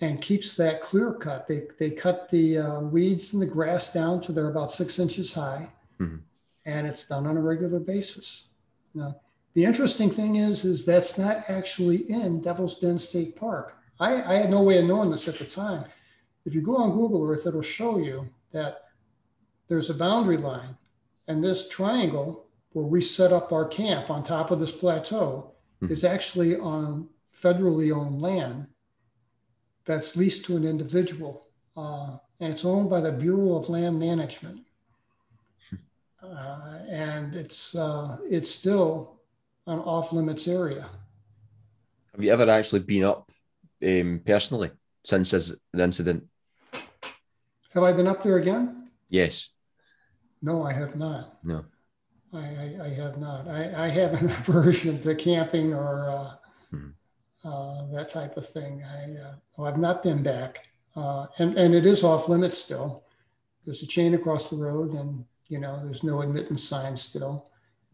Speaker 3: and keeps that clear cut. They they cut the uh, weeds and the grass down to they're about six inches high, mm-hmm. and it's done on a regular basis. Now, the interesting thing is, is that's not actually in Devil's Den State Park. I, I had no way of knowing this at the time. If you go on Google Earth, it'll show you that there's a boundary line, and this triangle where we set up our camp on top of this plateau mm-hmm. is actually on federally owned land that's leased to an individual, uh, and it's owned by the Bureau of Land Management. Hmm. Uh, and it's uh, it's still an off limits area.
Speaker 2: Have you ever actually been up um, personally since the incident?
Speaker 3: Have I been up there again?
Speaker 2: Yes.
Speaker 3: No, I have not.
Speaker 2: No.
Speaker 3: I, I, I have not. I, I have an aversion to camping or uh, hmm. uh, that type of thing. I, uh, well, I've not been back. Uh, and, and it is off limits still. There's a chain across the road, and you know there's no admittance sign still.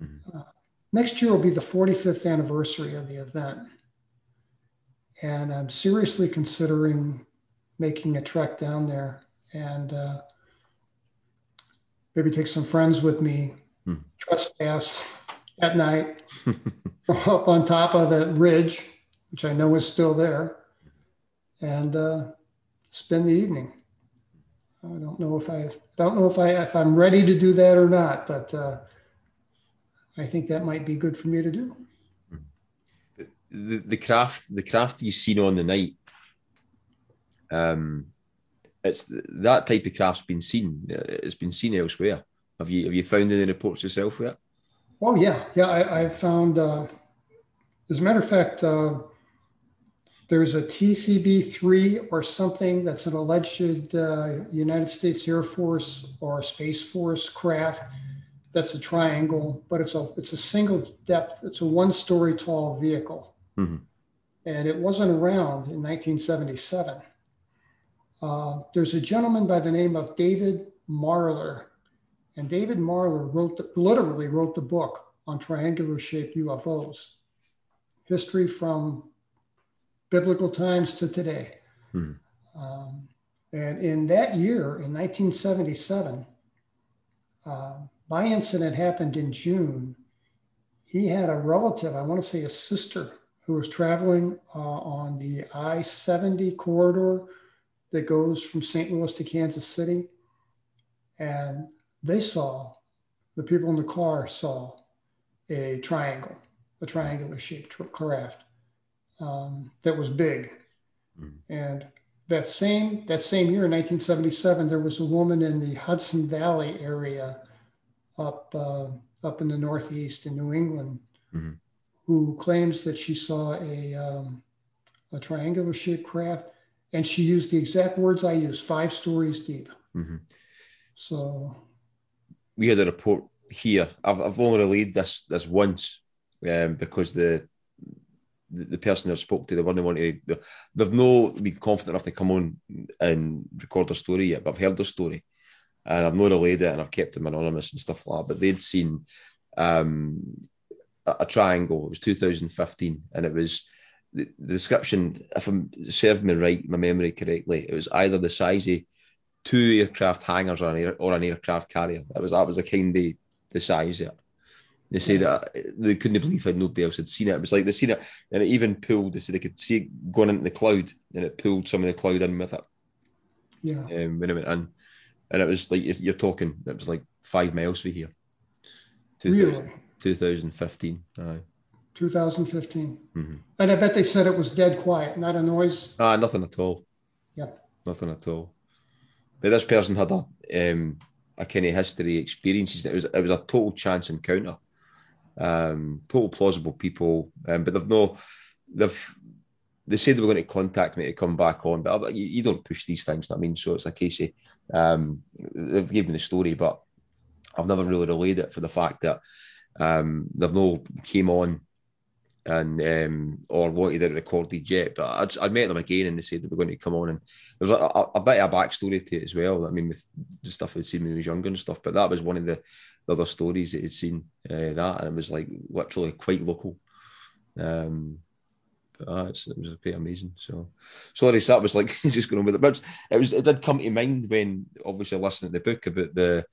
Speaker 3: Mm-hmm. Uh, next year will be the 45th anniversary of the event. And I'm seriously considering making a trek down there and uh, maybe take some friends with me, hmm. Trespass at night up on top of that ridge, which I know is still there, and uh, spend the evening. I don't know if I don't know if I if I'm ready to do that or not, but uh, I think that might be good for me to do.
Speaker 2: The, the craft, the craft you've seen on the night, um, it's that type of craft's been seen. It's been seen elsewhere. Have you have you found any reports yourself yet?
Speaker 3: Oh yeah, yeah. I, I found. Uh, as a matter of fact, uh, there's a TCB-3 or something that's an alleged uh, United States Air Force or Space Force craft that's a triangle, but it's a it's a single depth. It's a one story tall vehicle, mm-hmm. and it wasn't around in 1977. Uh, there's a gentleman by the name of David Marler, and David Marler wrote the, literally wrote the book on triangular shaped UFOs, history from biblical times to today. Mm-hmm. Um, and in that year, in 1977. Uh, my incident happened in June. he had a relative, I want to say a sister, who was traveling uh, on the I 70 corridor that goes from St. Louis to Kansas City. And they saw, the people in the car saw a triangle, a triangular shaped craft um, that was big. Mm. And that same that same year in 1977, there was a woman in the Hudson Valley area up uh, up in the Northeast in New England mm-hmm. who claims that she saw a um, a triangular shaped craft, and she used the exact words I use: five stories deep. Mm-hmm. So
Speaker 2: we had a report here. I've, I've only relayed this this once um, because the the, the person that spoke to, they weren't wanting to, they've no been confident enough to come on and record their story yet, but I've heard their story and I've not relayed it and I've kept them anonymous and stuff like that. But they'd seen um, a, a, triangle. It was 2015 and it was the, the description, if I'm served me right, my memory correctly, it was either the size of two aircraft hangars or an, air, or an aircraft carrier. That was that was a kind of the size of it. They say that they couldn't believe how nobody else had seen it. It was like they seen it, and it even pulled. They said they could see it going into the cloud, and it pulled some of the cloud in with it.
Speaker 3: Yeah.
Speaker 2: Um, when it went in, and it was like you're talking. It was like five miles from here.
Speaker 3: Really.
Speaker 2: 2015. Aye.
Speaker 3: 2015. Mm-hmm. And I bet they said it was dead quiet, not a noise.
Speaker 2: Ah, nothing at all.
Speaker 3: Yeah.
Speaker 2: Nothing at all. But this person had a um, a kind of history experiences. It was it was a total chance encounter um, total plausible people, um, but they've no, they've they said they were going to contact me to come back on, but you, you don't push these things. I mean, so it's a case of um, they've given the story, but I've never really relayed it for the fact that um, they've no came on and um, or wanted it recorded yet. But I, I met them again and they said they were going to come on, and there was a, a, a bit of a backstory to it as well. I mean, with the stuff I'd seen when I was younger and stuff, but that was one of the the other stories that he'd seen uh, that, and it was like literally quite local. Um, but, uh, it was quite amazing. So sorry, so that was like just going with it. But it was it did come to mind when obviously listening to the book about the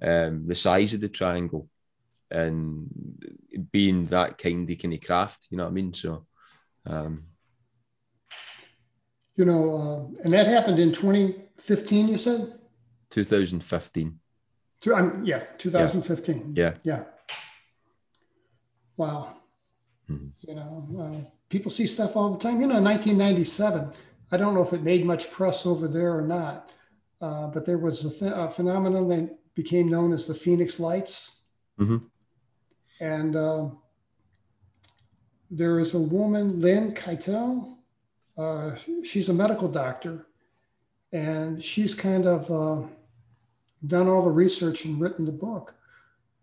Speaker 2: um, the size of the triangle and being that kind of kind of craft. You know what I mean? So. Um,
Speaker 3: you know, uh, and that happened in 2015. You said.
Speaker 2: 2015.
Speaker 3: Two, um, yeah, 2015.
Speaker 2: Yeah.
Speaker 3: Yeah. Wow. Mm-hmm. You know, uh, people see stuff all the time. You know, 1997, I don't know if it made much press over there or not, uh, but there was a, th- a, phenomenon that became known as the Phoenix Lights. Mm-hmm. And uh, there is a woman, Lynne Kitei. Uh, she's a medical doctor, and she's kind of uh, done all the research and written the book.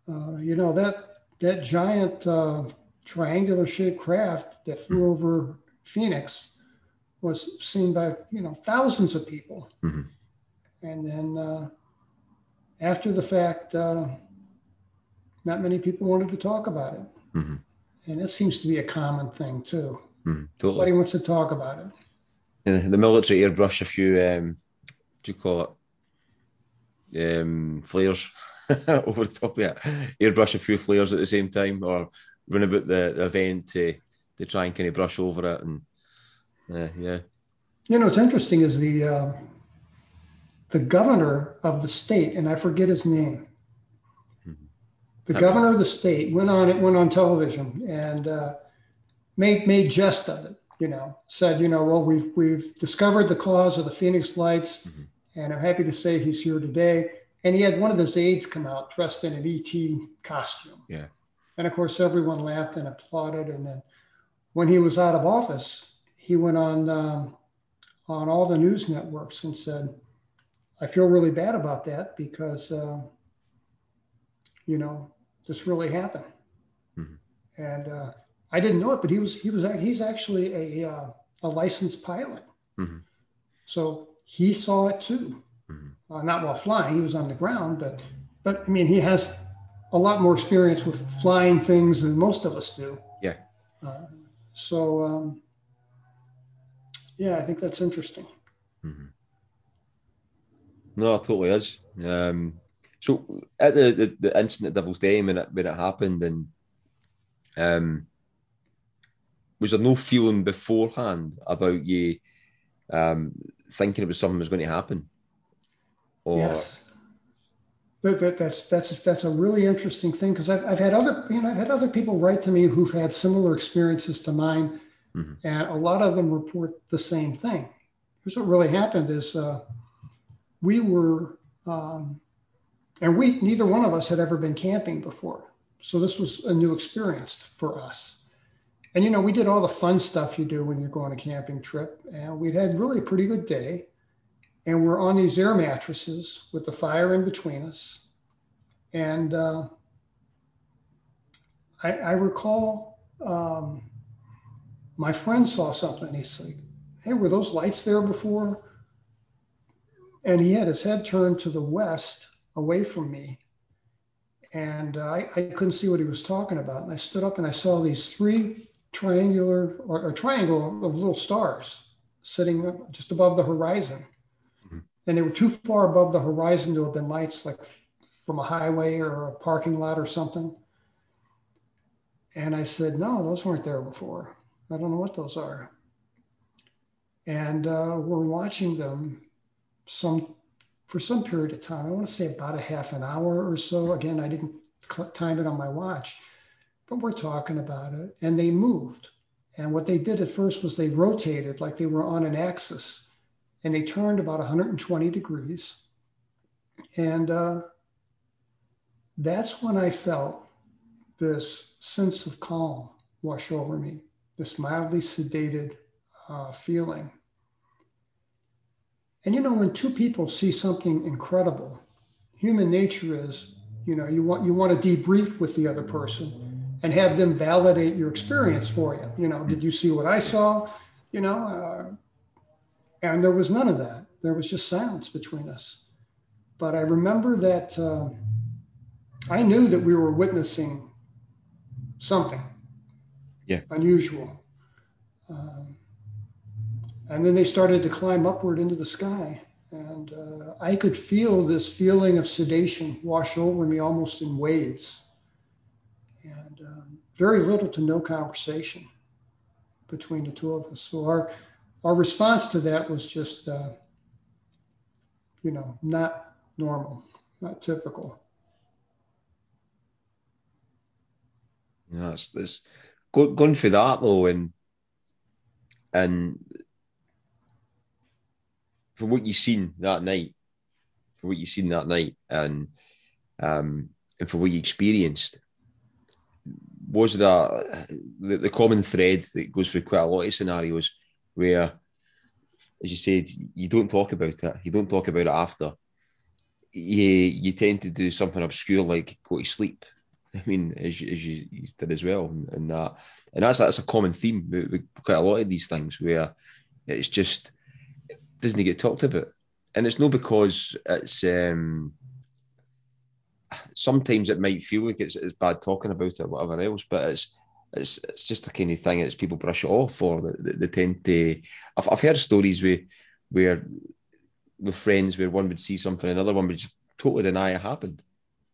Speaker 3: Uh, you know that that giant uh, triangular shaped craft that flew mm-hmm. over Phoenix was seen by you know thousands of people, mm-hmm. and then uh, after the fact, uh, not many people wanted to talk about it, mm-hmm. and it seems to be a common thing too. Mm-hmm. Totally. Nobody wants to talk about it.
Speaker 2: And the military airbrush a few, um, do you call it? um, flares over the top of it, airbrush a few flares at the same time, or run about the, the event to to try and kind of brush over it, and uh, yeah.
Speaker 3: You know, what's interesting is the uh, the governor of the state, and I forget his name. The governor of the state went on it went on television and uh, made made jest of it. You know, said, you know, well, we've we've discovered the cause of the Phoenix Lights. Mm-hmm and I'm happy to say he's here today. And he had one of his aides come out dressed in an ET costume.
Speaker 2: Yeah.
Speaker 3: And of course, everyone laughed and applauded. And then when he was out of office, he went on um, on all the news networks and said, "I feel really bad about that because, uh, you know, this really happened." Mm-hmm. And uh, I didn't know it, but he was he was he's actually a uh, a licensed pilot. Mm-hmm. So he saw it too. Mm-hmm. Uh, not while flying, he was on the ground, but but I mean, he has a lot more experience with flying things than most of us do.
Speaker 2: Yeah. Uh,
Speaker 3: so um, yeah, I think that's interesting. Mm-hmm.
Speaker 2: No, it totally is. Um, so at the, the, the incident at Devil's Den when it when it happened, and Um, was there no feeling beforehand about you um, thinking it was something that was going to happen?
Speaker 3: Or... Yes. But, but that's that's that's a really interesting thing because I've, I've had other you know I've had other people write to me who've had similar experiences to mine, mm-hmm. and a lot of them report the same thing. Here's what really happened: is uh, we were um, and we neither one of us had ever been camping before, so this was a new experience for us. And you know, we did all the fun stuff you do when you're going on a camping trip, and we'd had really a pretty good day. And we're on these air mattresses with the fire in between us. And uh, I, I, recall um, my friend saw something. He's like, "Hey, were those lights there before?" And he had his head turned to the west, away from me, and uh, I, I, couldn't see what he was talking about. And I stood up and I saw these three triangular or, or triangle of little stars sitting just above the horizon. Mm-hmm. And they were too far above the horizon to have been lights like from a highway or a parking lot or something. And I said, no, those weren't there before. I don't know what those are. And uh, we're watching them some for some period of time. I want to say about a half an hour or so. Again, I didn't time it on my watch but we're talking about it. And they moved. And what they did at first was they rotated like they were on an axis and they turned about 120 degrees. And uh, that's when I felt this sense of calm wash over me, this mildly sedated uh, feeling. And you know, when two people see something incredible, human nature is, you know, you want you want to debrief with the other person and have them validate your experience for you. You know, did you see what I saw? You know, uh, and there was none of that. There was just silence between us. But I remember that uh, I knew that we were witnessing something
Speaker 2: yeah.
Speaker 3: unusual. Um, and then they started to climb upward into the sky. And uh, I could feel this feeling of sedation wash over me almost in waves and um, very little to no conversation between the two of us. So our our response to that was just, uh, you know, not normal, not typical.
Speaker 2: Yeah, it's go, going for that though, and and for what you seen that night, for what you seen that night, and um, and for what you experienced, was that the, the common thread that goes through quite a lot of scenarios where, as you said, you don't talk about it. You don't talk about it after. You you tend to do something obscure like go to sleep. I mean, as, as you, you did as well, and, and that and that's that's a common theme with, with quite a lot of these things where it's just doesn't get talked about, and it's not because it's um, sometimes it might feel like it's, it's bad talking about it or whatever else, but it's it's it's just a kind of thing that people brush it off or they, they tend to. I've, I've heard stories where where with friends where one would see something, another one would just totally deny it happened.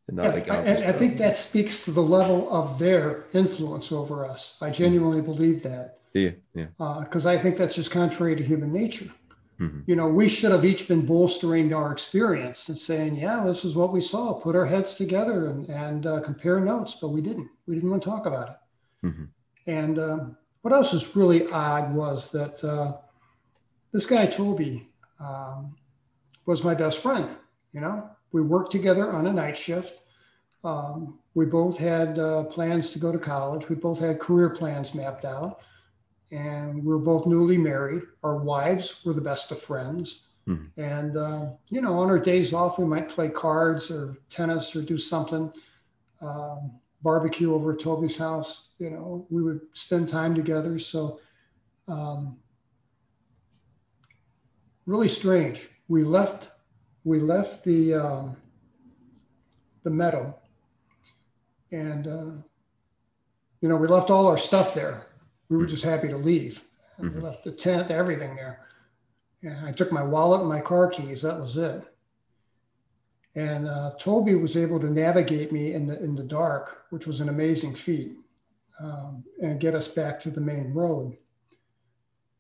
Speaker 3: In that yeah, I, I think that speaks to the level of their influence over us. I genuinely believe that.
Speaker 2: Yeah, yeah.
Speaker 3: Because uh, I think that's just contrary to human nature. Mm-hmm. You know, we should have each been bolstering our experience and saying, yeah, this is what we saw. Put our heads together and, and uh, compare notes, but we didn't. We didn't want to talk about it. Mm-hmm. And um, what else was really odd was that uh, this guy Toby um, was my best friend. You know, we worked together on a night shift. Um, we both had uh, plans to go to college. We both had career plans mapped out and we were both newly married. Our wives were the best of friends. Mm-hmm. And, uh, you know, on our days off, we might play cards or tennis or do something, um, barbecue over at Toby's house. You know, we would spend time together. So, um, really strange. We left, we left the, um, the meadow and, uh, you know, we left all our stuff there we were just happy to leave. We left the tent, everything there. And I took my wallet and my car keys. That was it. And uh, Toby was able to navigate me in the in the dark, which was an amazing feat. um, and get us back to the main road.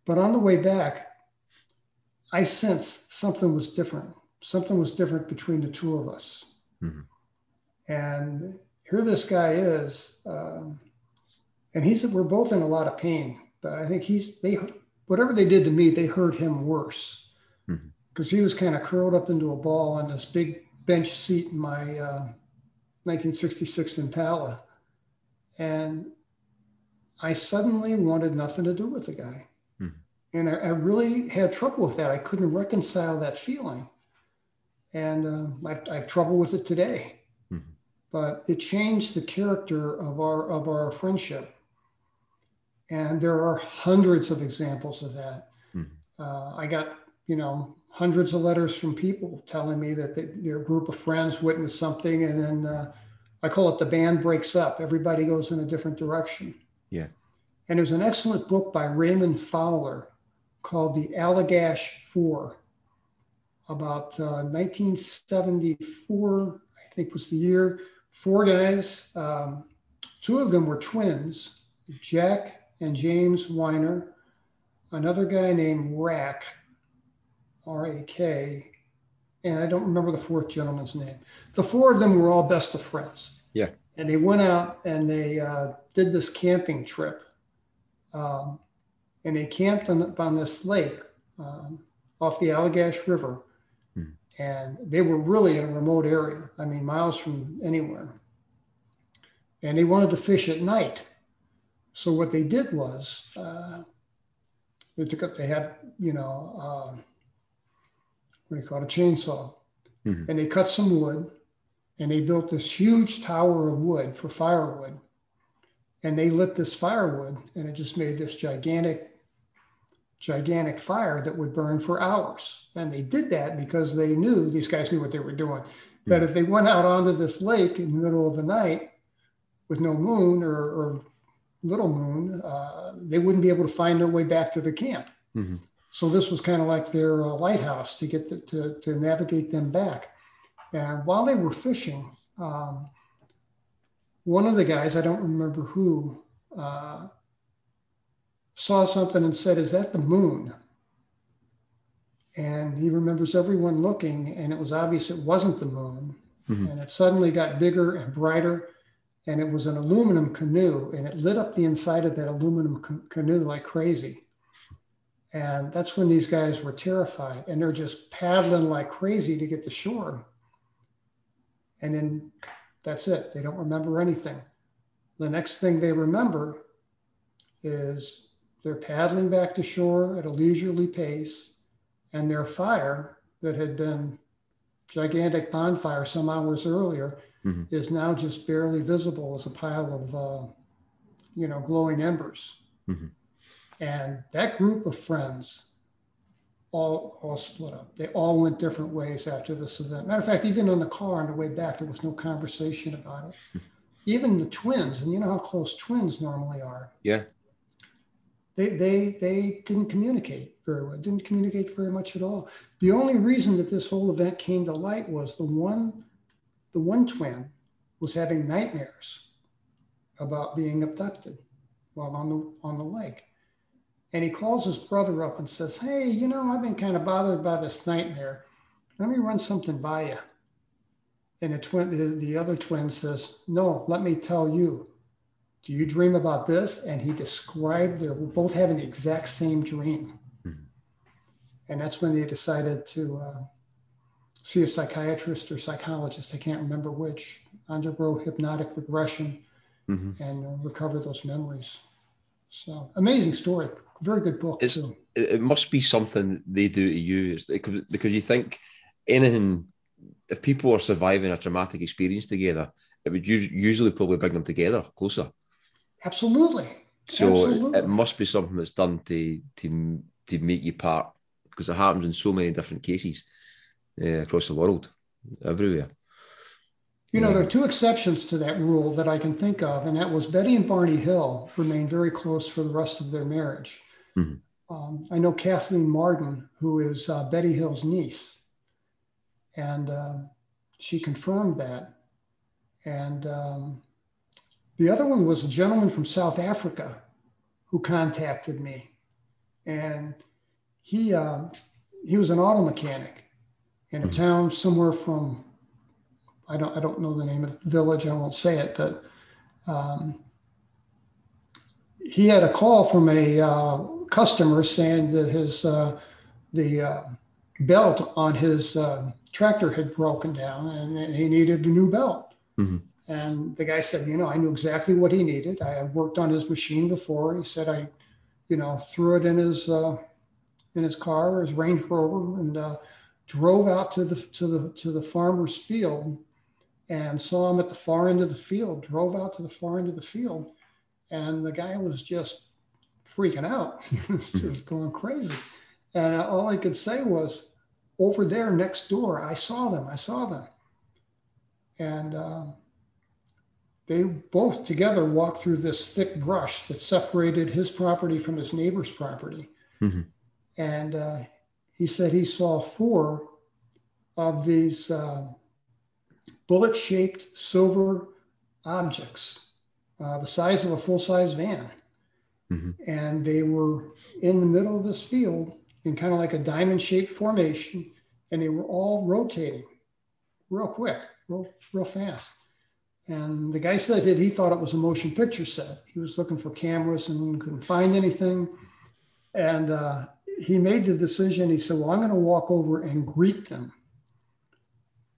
Speaker 3: But on the way back, I sensed something was different. Something was different between the two of us. Mm-hmm. And here this guy is, um, and he said we're both in a lot of pain. But I think he's they whatever they did to me, they hurt him worse because mm-hmm. he was kind of curled up into a ball on this big bench seat in my uh, 1966 Impala, and I suddenly wanted nothing to do with the guy. Mm-hmm. And I, I, really had trouble with that. I couldn't reconcile that feeling. And uh, I, I, have trouble with it today. Mm-hmm. But it changed the character of our of our friendship. And there are hundreds of examples of that. Mm-hmm. Uh, I got, you know, hundreds of letters from people telling me that they, their group of friends witnessed something, and then uh, I call it the band breaks up. Everybody goes in a different direction.
Speaker 2: Yeah.
Speaker 3: And there's an excellent book by Raymond Fowler called The Allagash Four about uh, 1974, I think was the year. Four guys, um, two of them were twins, Jack and James Weiner, another guy named Rak, R A K, and I don't remember the fourth gentleman's name. The four of them were all best of friends.
Speaker 2: Yeah.
Speaker 3: And they went out and they uh, did this camping trip. Um, and they camped on, on this lake um, off the Allagash River. Hmm. And they were really in a remote area, I mean, miles from anywhere. And they wanted to fish at night. So what they did was uh, they took up, they had, you know, uh, what do you call it, a chainsaw. Mm-hmm. And they cut some wood and they built this huge tower of wood for firewood and they lit this firewood and it just made this gigantic gigantic fire that would burn for hours and they did that because they knew these guys knew what they were doing mm-hmm. that if they went out onto this lake in the middle of the night with no moon or, or little moon uh, they wouldn't be able to find their way back to the camp mm-hmm. so this was kind of like their uh, lighthouse to get the, to, to navigate them back and while they were fishing um, one of the guys, I don't remember who, uh, saw something and said, Is that the moon? And he remembers everyone looking, and it was obvious it wasn't the moon. Mm-hmm. And it suddenly got bigger and brighter, and it was an aluminum canoe, and it lit up the inside of that aluminum ca- canoe like crazy. And that's when these guys were terrified, and they're just paddling like crazy to get to shore. And then that's it. They don't remember anything. The next thing they remember is they're paddling back to shore at a leisurely pace, and their fire that had been gigantic bonfire some hours earlier mm-hmm. is now just barely visible as a pile of, uh, you know, glowing embers. Mm-hmm. And that group of friends all all split up. They all went different ways after this event. Matter of fact, even on the car on the way back, there was no conversation about it. even the twins, and you know how close twins normally are.
Speaker 2: Yeah.
Speaker 3: They they they didn't communicate very well. Didn't communicate very much at all. The only reason that this whole event came to light was the one the one twin was having nightmares about being abducted while on the on the lake and he calls his brother up and says, Hey, you know, I've been kind of bothered by this nightmare. Let me run something by you. And the twin, the, other twin says, No, let me tell you. Do you dream about this? And he described they were both having the exact same dream. Mm-hmm. And that's when they decided to uh, see a psychiatrist or psychologist, I can't remember which, undergo hypnotic regression mm-hmm. and recover those memories. So amazing story very good book.
Speaker 2: It's, too. It must be something they do to you because you think anything, if people are surviving a traumatic experience together, it would usually probably bring them together closer.
Speaker 3: Absolutely.
Speaker 2: So
Speaker 3: Absolutely.
Speaker 2: it must be something that's done to to to make you part because it happens in so many different cases across the world, everywhere.
Speaker 3: You know, there are two exceptions to that rule that I can think of, and that was Betty and Barney Hill remained very close for the rest of their marriage. Mm-hmm. Um, I know Kathleen Marden, who is uh, Betty Hill's niece, and um, she confirmed that. And um, the other one was a gentleman from South Africa who contacted me, and he uh, he was an auto mechanic in a town somewhere from I don't I don't know the name of the village. I won't say it, but um, he had a call from a uh, customer saying that his uh, the uh, belt on his uh, tractor had broken down and he needed a new belt.
Speaker 2: Mhm.
Speaker 3: And the guy said, you know, I knew exactly what he needed. I had worked on his machine before. He said I, you know, threw it in his uh, in his car, his Range Rover, and uh, drove out to the to the to the farmer's field and saw him at the far end of the field. Drove out to the far end of the field, and the guy was just freaking out. he was just going crazy. And all I could say was, over there next door, I saw them. I saw them. And uh, they both together walked through this thick brush that separated his property from his neighbor's property.
Speaker 2: Mhm.
Speaker 3: And uh, he said he saw four of these uh, bullet shaped silver objects, uh, the size of a full size van.
Speaker 2: Mhm.
Speaker 3: And they were in the middle of this field in kind of like a diamond shaped formation, and they were all rotating real quick, real, real fast. And the guy said that he thought it was a motion picture set. He was looking for cameras and couldn't find anything. And uh, he made the decision. He said, Well, I'm going to walk over and greet them.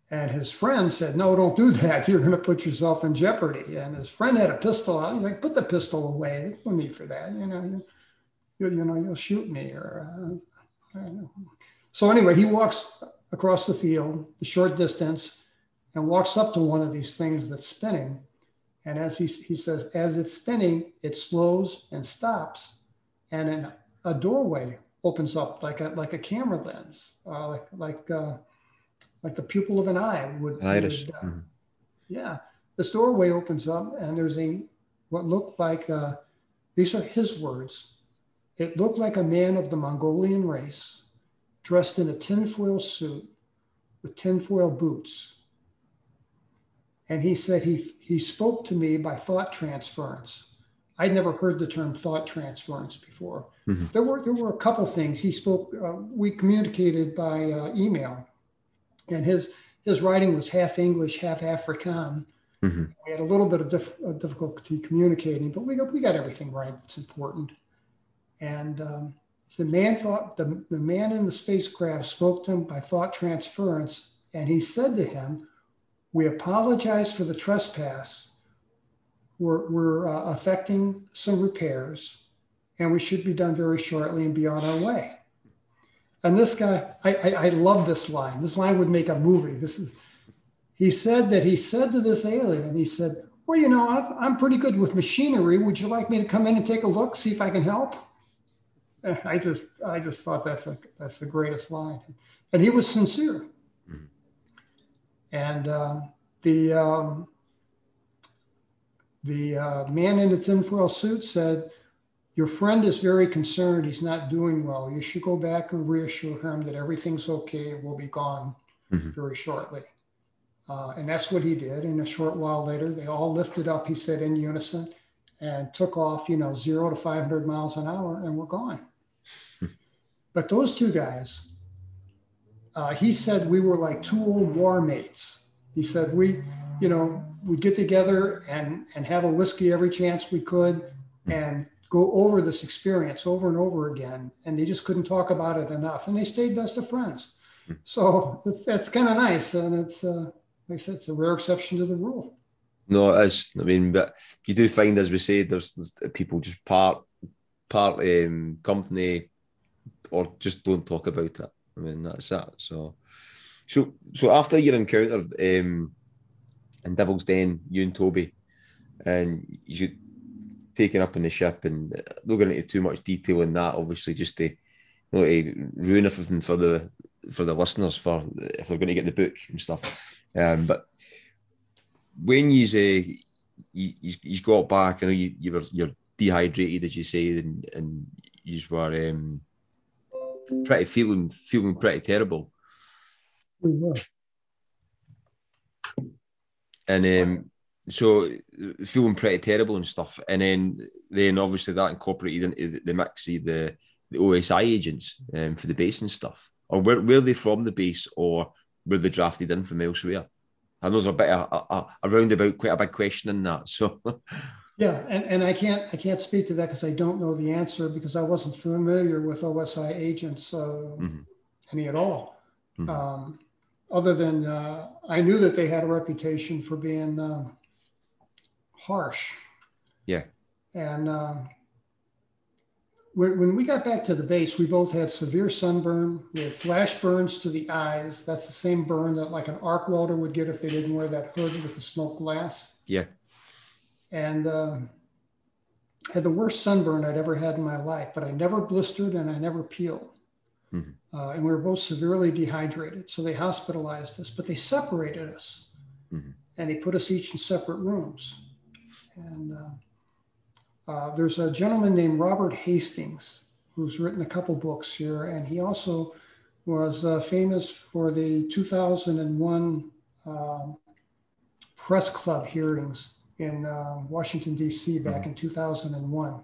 Speaker 3: And his friend said, No, don't do that. You're going to put yourself in jeopardy. And his friend had a pistol out. He's like, Put the pistol away. There's no need for that. You know, you, you, know, you'll shoot me. Or, uh. So anyway, he walks across the field, the short distance, and walks up to one of these things that's spinning. And as he, he says, as it's spinning, it slows and stops, and then a doorway opens up like a like a camera lens, uh, like like uh, like the pupil of an eye would.
Speaker 2: Iris.
Speaker 3: would, uh,
Speaker 2: Mhm.
Speaker 3: yeah, this doorway opens up, and there's a what looked like uh, these are his words. It looked like a man of the Mongolian race, dressed in a tinfoil suit with tinfoil boots. And he said he he spoke to me by thought transference. I'd never heard the term thought transference before.
Speaker 2: Mhm.
Speaker 3: There were there were a couple things he spoke. Uh, we communicated by uh, email, and his his writing was half English, half Afrikaans.
Speaker 2: Mhm.
Speaker 3: We had a little bit of dif- uh, difficulty communicating, but we got we got everything right. It's important. And um, the man thought the, the man in the spacecraft spoke to him by thought transference, and he said to him, "We apologize for the trespass. We're, we're uh, affecting some repairs, and we should be done very shortly and be on our way." And this guy, I, I, I love this line. This line would make a movie. This is, he said that he said to this alien, he said, "Well, you know, I've, I'm pretty good with machinery. Would you like me to come in and take a look, see if I can help?" I just, I just thought that's a, that's the greatest line, and he was sincere.
Speaker 2: Mhm.
Speaker 3: And um, the um, the uh, man in the tinfoil suit said, "Your friend is very concerned. He's not doing well. You should go back and reassure him that everything's okay. We'll be gone
Speaker 2: Mhm.
Speaker 3: very shortly." Uh, and that's what he did. And a short while later, they all lifted up, he said, in unison and took off, you know, zero to 500 miles an hour and were gone. but those two guys, uh, he said we were like two old war mates. He said we, you know, we'd get together and, and have a whiskey every chance we could and go over this experience over and over again. And they just couldn't talk about it enough. And they stayed best of friends. So it's, that's kind of nice. And it's, uh, like I said, it's a rare exception to the rule.
Speaker 2: No, it is. I mean, but you do find, as we say, there's, there's people just part part um, company or just don't talk about it. I mean, that's that So, so, so after your encounter um, in Devil's Den, you and Toby, and you taken up in the ship, and not going into too much detail in that, obviously, just to not to ruin everything for the for the listeners for if they're going to get the book and stuff. Um, but when you say you, you, you got back, I know you, you were you're dehydrated as you say, and and you were um, pretty feeling feeling pretty terrible.
Speaker 3: We were.
Speaker 2: And um, so feeling pretty terrible and stuff, and then then obviously that incorporated into the, the mix the the OSI agents um, for the base and stuff, or were, were they from the base or were they drafted in from elsewhere? I know there's a bit of a, a, a roundabout, quite a big question in that. So
Speaker 3: yeah, and, and I can't I can't speak to that because I don't know the answer because I wasn't familiar with OSI agents uh, mm-hmm. any at all. Mm-hmm. Um, other than uh, I knew that they had a reputation for being um, harsh.
Speaker 2: Yeah.
Speaker 3: And um, when, when we got back to the base, we both had severe sunburn. We had flash burns to the eyes. That's the same burn that like an arc welder would get if they didn't wear that hood with the smoked glass.
Speaker 2: Yeah.
Speaker 3: And uh, had the worst sunburn I'd ever had in my life, but I never blistered and I never peeled. Mm-hmm. Uh, and we were both severely dehydrated. So they hospitalized us, but they separated us. Mm-hmm. And they put us each in separate rooms. And uh, uh, there's a gentleman named Robert Hastings who's written a couple books here, and he also was uh, famous for the 2001 um, press club hearings in uh, Washington, D.C. back mm-hmm. in 2001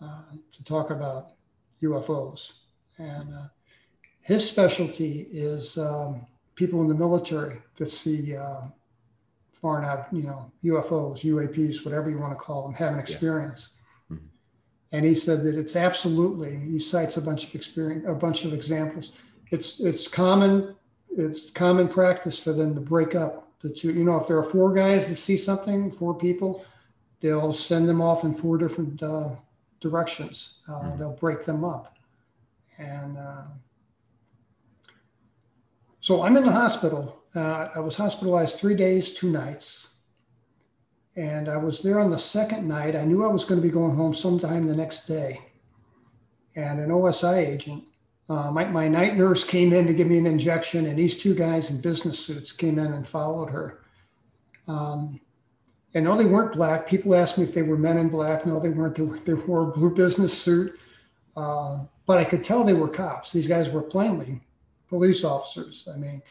Speaker 3: uh, to talk about UFOs. And uh, his specialty is um, people in the military that see foreign, out, you know, UFOs, UAPs, whatever you want to call them, have an experience. Yeah. Mm-hmm. And he said that it's absolutely. He cites a bunch of experience, a bunch of examples. It's it's common it's common practice for them to break up the two. You know, if there are four guys that see something, four people, they'll send them off in four different uh, directions. Uh, mm-hmm. They'll break them up, and uh, so I'm in the hospital uh, I was hospitalized three days, two nights. And I was there on the second night. I knew I was going to be going home sometime the next day. And an OSI agent, uh, my, my night nurse came in to give me an injection, and these two guys in business suits came in and followed her. Um, and no, they weren't black. People asked me if they were men in black. No, they weren't. They, they wore a blue business suit. Uh, but I could tell they were cops. These guys were plainly police officers. I mean,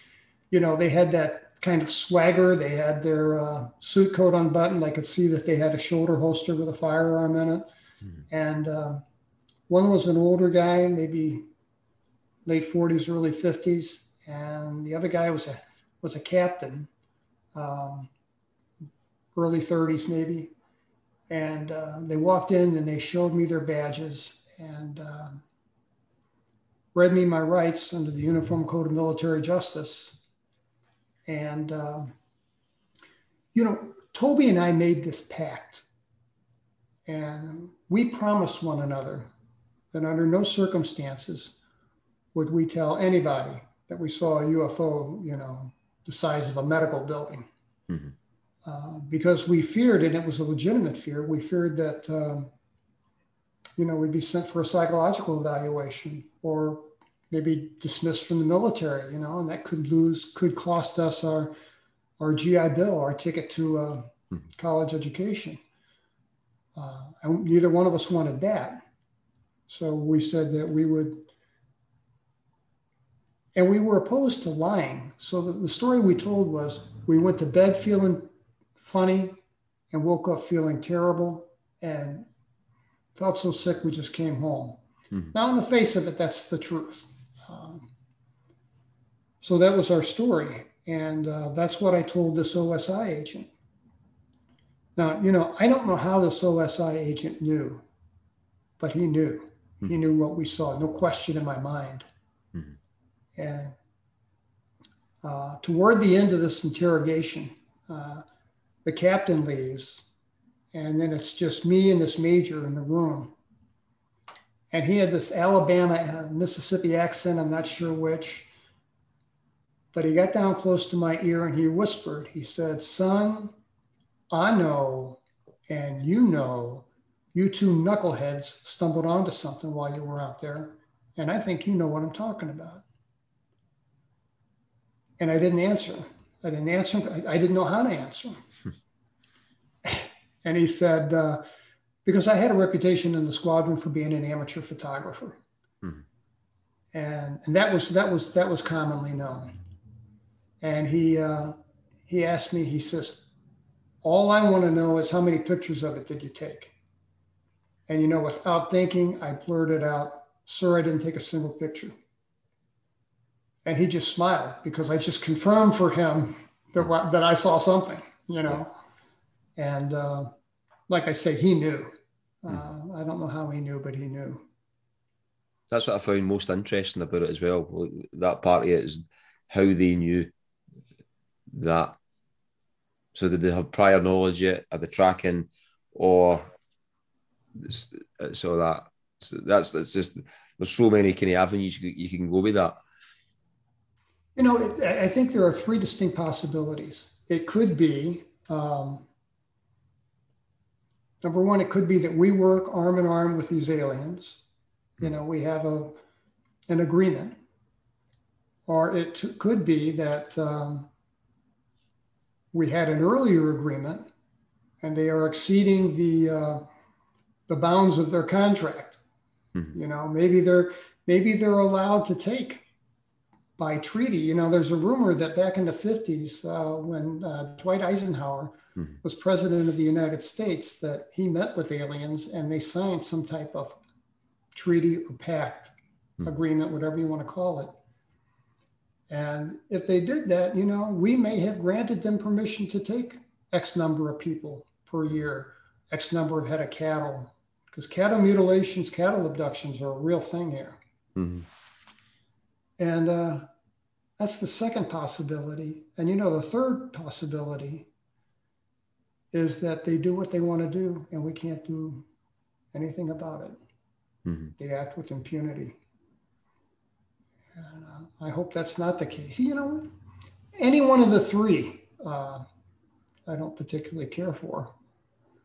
Speaker 3: you know, they had that kind of swagger. They had their uh, suit coat unbuttoned. I could see that they had a shoulder holster with a firearm in it. Mm-hmm. And uh, one was an older guy, maybe late 40s, early 50s, and the other guy was a was a captain, um, early 30s maybe. And uh, they walked in and they showed me their badges and uh, read me my rights under the Uniform Code of Military Justice and, uh, you know, Toby and I made this pact. And we promised one another that under no circumstances would we tell anybody that we saw a UFO, you know, the size of a medical building. Mm-hmm. Uh, because we feared, and it was a legitimate fear, we feared that, um, you know, we'd be sent for a psychological evaluation or maybe dismissed from the military, you know, and that could lose, could cost us our, our GI Bill, our ticket to uh, hmm. college education. Uh, and neither one of us wanted that. So we said that we would, and we were opposed to lying. So the, the story we told was we went to bed feeling funny and woke up feeling terrible and felt so sick we just came home. Mm-hmm. Now, in the face of it, that's the truth. Um, so that was our story. And uh, that's what I told this OSI agent. Now, you know, I don't know how this OSI agent knew, but he knew. Mm-hmm. He knew what we saw, no question in my mind. Mm-hmm. And uh, toward the end of this interrogation, uh, the captain leaves, and then it's just me and this major in the room and he had this Alabama uh, Mississippi accent. I'm not sure which. But he got down close to my ear and he whispered, he said, Son, I know and you know you two knuckleheads stumbled onto something while you were out there. And I think you know what I'm talking about. And I didn't answer. I didn't answer. I didn't know how to answer. And he said, uh, because I had a reputation in the squadron for being an amateur photographer. Mm-hmm. And, and that was that was that was commonly known. And he uh, he asked me, he says, All I want to know is how many pictures of it did you take? And you know, without thinking, I blurted out, Sir, I didn't take a single picture. And he just smiled because I just confirmed for him that, that I saw something, you know. And uh, like I say, he knew. Uh, I don't know how he knew, but he knew.
Speaker 2: That's what I found most interesting about it as well. That part of it is how they knew that. So did they have prior knowledge yet of the tracking, or so that so that's that's just there's so many kind of avenues you, you can go with that.
Speaker 3: You know, it, I think there are three distinct possibilities. It could be um, number one, it could be that we work arm in arm with these aliens. You know, we have a an agreement, or it t- could be that um, we had an earlier agreement, and they are exceeding the uh, the bounds of their contract. Mm-hmm. You know, maybe they're maybe they're allowed to take by treaty. You know, there's a rumor that back in the 50s, uh, when uh, Dwight Eisenhower mm-hmm. was president of the United States, that he met with aliens and they signed some type of treaty or pact, mm-hmm. agreement, whatever you want to call it. And if they did that, you know, we may have granted them permission to take X number of people per year, X number of head of cattle, because cattle mutilations, cattle abductions are a real thing here. Mm-hmm. And uh, that's the second possibility. And you know, the third possibility is that they do what they want to do and we can't do anything about it. Mm-hmm. They act with impunity. And uh, I hope that's not the case. You know, any one of the three, uh, I don't particularly care for.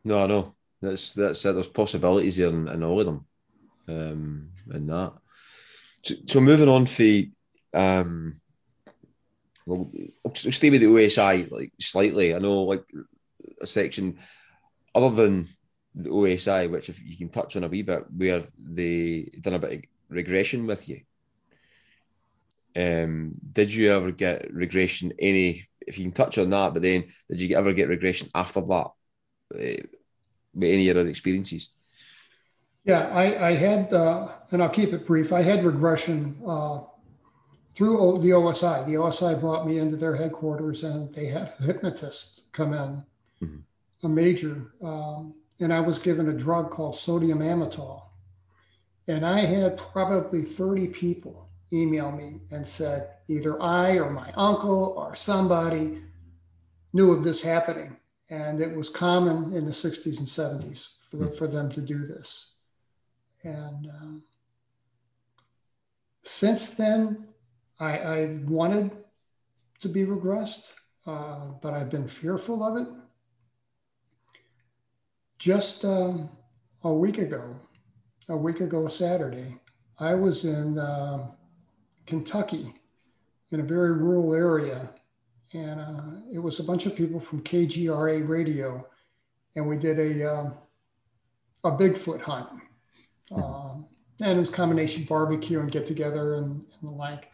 Speaker 2: No, no, that's that's it. There's possibilities here in, in all of them, um, in that. So, so moving on for, um, well, I'll stay with the OSI like slightly. I know like a section other than the OSI, which if you can touch on a wee bit, where they done a bit of regression with you. Um, did you ever get regression? Any, if you can touch on that, but then did you ever get regression after that? Uh, with any other experiences?
Speaker 3: Yeah, I, I had, uh, and I'll keep it brief. I had regression uh, through the OSI. The OSI brought me into their headquarters, and they had a hypnotist come in, mm-hmm. a major, um, and I was given a drug called sodium amytal. And I had probably 30 people email me and said either I or my uncle or somebody knew of this happening. And it was common in the 60s and 70s for, for them to do this. And um, since then, I, I, wanted to be regressed, uh, but I've been fearful of it. Just um, a week ago, a week ago Saturday, I was in uh, Kentucky in a very rural area. And uh, it was a bunch of people from KGRA radio. And we did a, um, a Bigfoot hunt. Um, and it was combination barbecue and get together and, and, the like.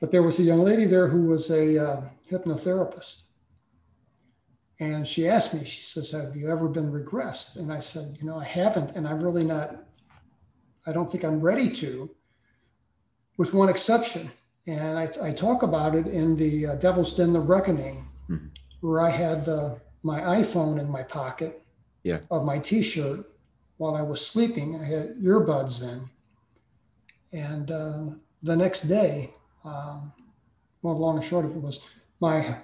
Speaker 3: But there was a young lady there who was a uh, hypnotherapist. And she asked me, she says, Have you ever been regressed? And I said, You know, I haven't. And I'm really not, I don't think I'm ready to with one exception. And I, I talk about it in the uh, Devil's Den, The Reckoning, mm-hmm. where I had the, my iPhone in my pocket
Speaker 2: yeah.
Speaker 3: of my T-shirt while I was sleeping. I had earbuds in, and uh, the next day, um, well, long and short of it was my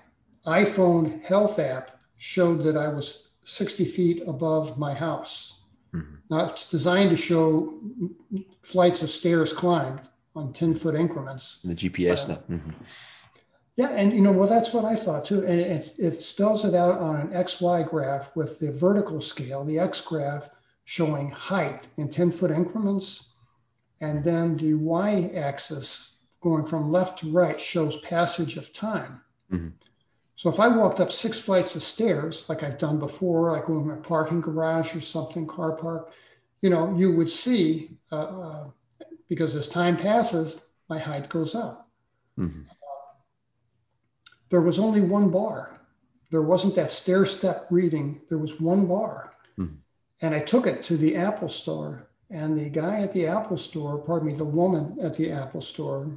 Speaker 3: iPhone health app showed that I was 60 feet above my house. Mm-hmm. Now it's designed to show flights of stairs climbed on 10 foot increments.
Speaker 2: The GPS uh, now. Mm-hmm.
Speaker 3: Yeah, and you know, well, that's what I thought too. And it, it spells it out on an XY graph with the vertical scale, the X graph showing height in 10 foot increments. And then the Y axis going from left to right shows passage of time. Mm-hmm. So if I walked up six flights of stairs, like I've done before, like in a parking garage or something, car park, you know, you would see uh, uh, because as time passes, my height goes up. Mm-hmm. there was only one bar there wasn't that stair step reading. There was one bar. Mm-hmm. And I took it to the Apple store. And the guy at the Apple store, pardon me, the woman at the Apple store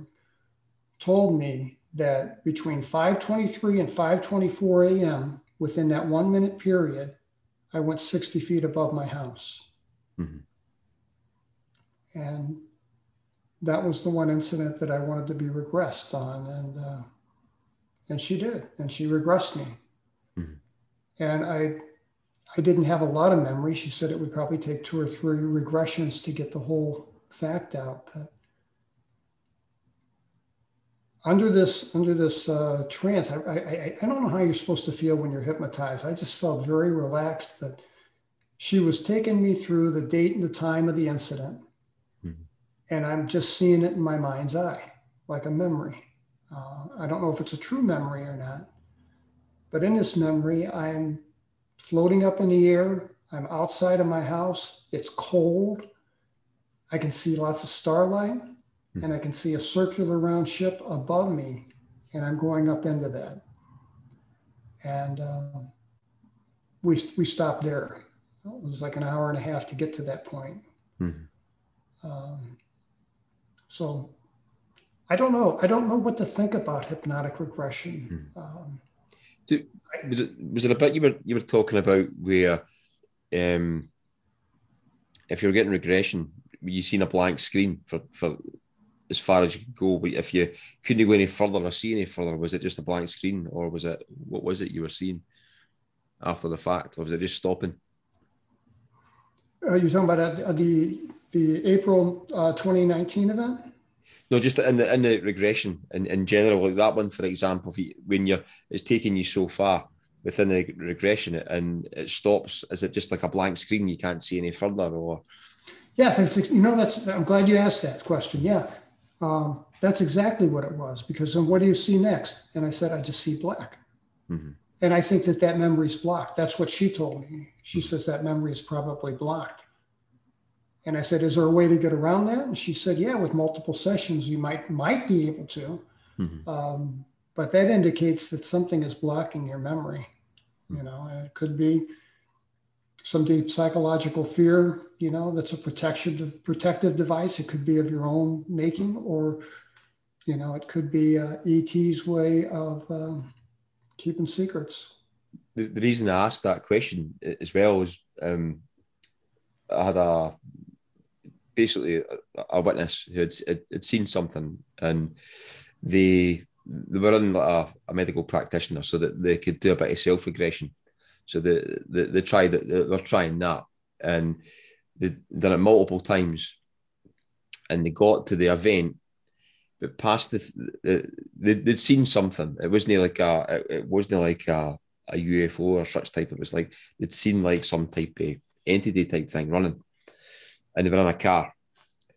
Speaker 3: told me that between 5:23 and 5:24 a.m. within that one minute period, I went 60 feet above my house. Mm-hmm. And that was the one incident that I wanted to be regressed on, and uh, and she did, and she regressed me. Mm-hmm. And I I didn't have a lot of memory. She said it would probably take two or three regressions to get the whole fact out. But under this under this uh, trance, I, I I don't know how you're supposed to feel when you're hypnotized. I just felt very relaxed that she was taking me through the date and the time of the incident and I'm just seeing it in my mind's eye, like a memory. Uh, I don't know if it's a true memory or not, but in this memory, I'm floating up in the air. I'm outside of my house. It's cold. I can see lots of starlight. And I can see a circular round ship above me, and I'm going up into that. And um, we we stopped there. It was like an hour and a half to get to that point. Mm-hmm. Um, so I don't know. I don't know what to think about hypnotic regression. Hmm. Um,
Speaker 2: was, it, was it a bit you were you were talking about where um, if you're getting regression, you've seen a blank screen for, for as far as you could go, but if you couldn't go any further or see any further, was it just a blank screen, or was it what was it you were seeing after the fact, or was it just stopping?
Speaker 3: Are you talking about uh, the the April uh, 2019 event?
Speaker 2: No, just in the in the regression in, in general, like that one, for example, you, when you're it's taking you so far within the regression and it stops, is it just like a blank screen? You can't see any further, or?
Speaker 3: Yeah, that's, you know, that's. I'm glad you asked that question. Yeah, um, that's exactly what it was. Because then, what do you see next? And I said, I just see black. Mm-hmm. And I think that that memory is blocked. That's what she told me. She mm-hmm. says that memory is probably blocked. And I said, is there a way to get around that? And she said, yeah, with multiple sessions, you might might be able to. Mm-hmm. Um, but that indicates that something is blocking your memory. Mm-hmm. You know, it could be some deep psychological fear. You know, that's a protection protective device. It could be of your own making, or you know, it could be uh, ET's way of um, keeping secrets.
Speaker 2: The, the, reason I asked that question as well is um, I had a basically a, a witness who had, had, had, seen something and they they were in like a, a, medical practitioner so that they could do a bit of self regression. So they, they, they tried they're trying that and they'd done it multiple times and they got to the event but past the, the they, would seen something. It wasn't like a it wasn't like a, a UFO or such type. It was like they'd seen like some type of entity type thing running and they were in a car.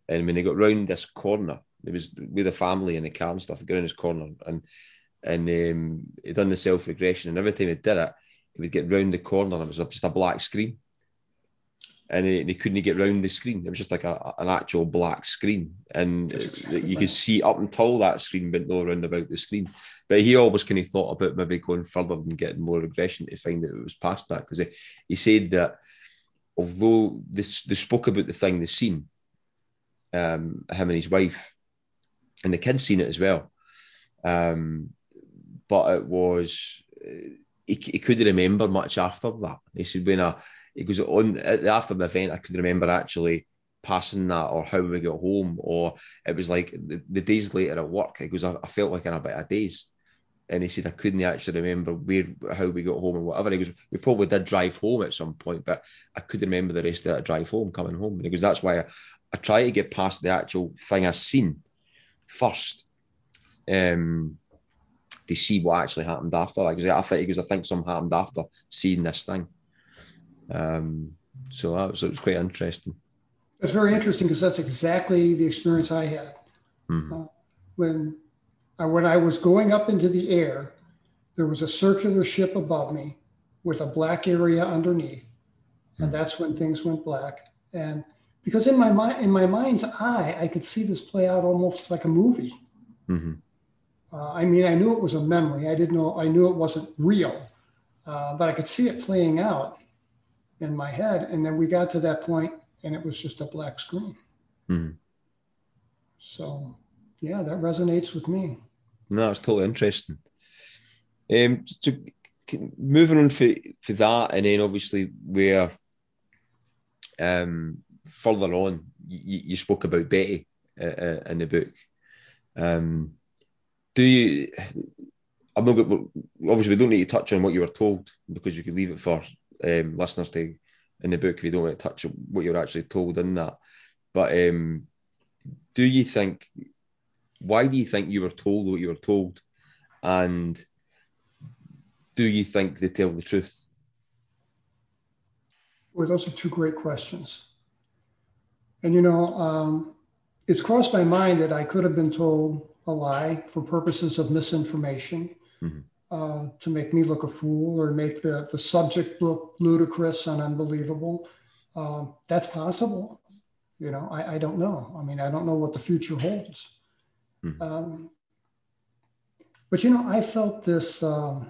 Speaker 2: And when they got round this corner, it was with the family in the car and stuff, they got in this corner and and um, he done the self regression. And every time he did it, he would get round the corner and it was just a black screen. And he, he couldn't get round the screen. It was just like a, an actual black screen. And exactly you right. could see up until that screen, but no around about the screen. But he always kind of thought about maybe going further and getting more aggression to find that it was past that. Because he, he said that although they, they spoke about the thing they've seen, um, him and his wife, and the kids seen it as well. Um, but it was he, he couldn't remember much after that. He said when it goes on after the event, I could remember actually passing that or how we got home, or it was like the, the days later at work. It goes I, I felt like in a bit of days and he said I couldn't actually remember where how we got home and whatever. He goes, we probably did drive home at some point, but I couldn't remember the rest of that drive home, coming home. And he goes, that's why I, I try to get past the actual thing I've seen first, um, to see what actually happened after. Like I think he goes, I think something happened after seeing this thing. Um, so that was, it was quite interesting.
Speaker 3: It's very interesting because that's exactly the experience I had mm-hmm. uh, when uh, when I was going up into the air, there was a circular ship above me with a black area underneath, and that's when things went black. And because in my mind, in my mind's eye, I could see this play out almost like a movie. Mm-hmm. Uh, I mean, I knew it was a memory. I didn't know. I knew it wasn't real, uh, but I could see it playing out in my head. And then we got to that point, and it was just a black screen.
Speaker 2: Mm-hmm.
Speaker 3: So, yeah, that resonates with me.
Speaker 2: No, it's totally interesting. Um, so moving on for, for that, and then obviously where um, further on you, you spoke about Betty uh, uh, in the book. Um, do you? I'm not. Obviously, we don't need to touch on what you were told because you could leave it for um, listeners to in the book if you don't want to touch what you're actually told in that. But um, do you think? Why do you think you were told what you were told? And do you think they tell the truth?
Speaker 3: Well, those are two great questions. And you know, um, it's crossed my mind that I could have been told a lie for purposes of misinformation mm-hmm. uh, to make me look a fool or make the, the subject look ludicrous and unbelievable. Uh, that's possible. You know, I, I, don't know. I mean, I don't know what the future holds. Mm-hmm. Um, but you know, I felt this um,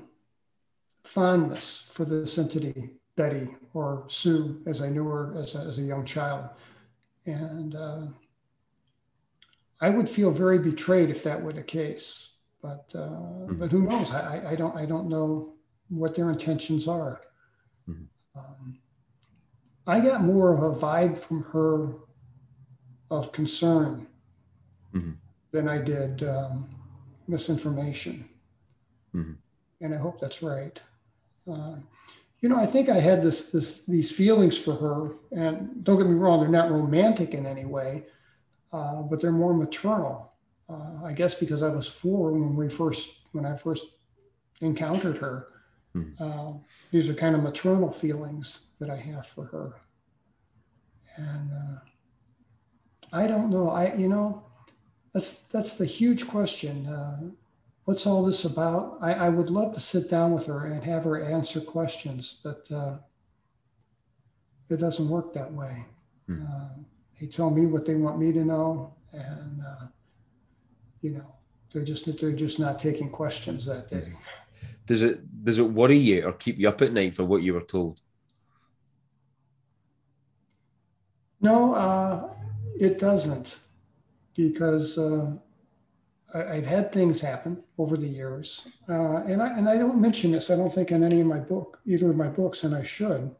Speaker 3: fondness for this entity, Betty or Sue, as I knew her as a, as a young child. And uh, I would feel very betrayed if that were the case. But uh, mm-hmm. but who knows? I, I don't I don't know what their intentions are. Mm-hmm. Um, I got more of a vibe from her of concern mm-hmm. than I did um, misinformation. Mm-hmm. And I hope that's right. Uh, you know, I think I had this, this, these feelings for her, and don't get me wrong, they're not romantic in any way, uh, but they're more maternal. Uh, I guess because I was four when we first, when I first encountered her. Mm. these are kind of maternal feelings that I have for her, and uh, I don't know. I, you know, that's that's the huge question. Uh, what's all this about? I, I, would love to sit down with her and have her answer questions, but uh, it doesn't work that way. Hmm. Uh, they tell me what they want me to know, and uh, you know, they're just they're just not taking questions that day.
Speaker 2: Does it does it worry you or keep you up at night for what you were told?
Speaker 3: No, uh, it doesn't, because uh, I, have had things happen over the years, uh, and I and I don't mention this. I don't think in any of my book, either of my books, and I should.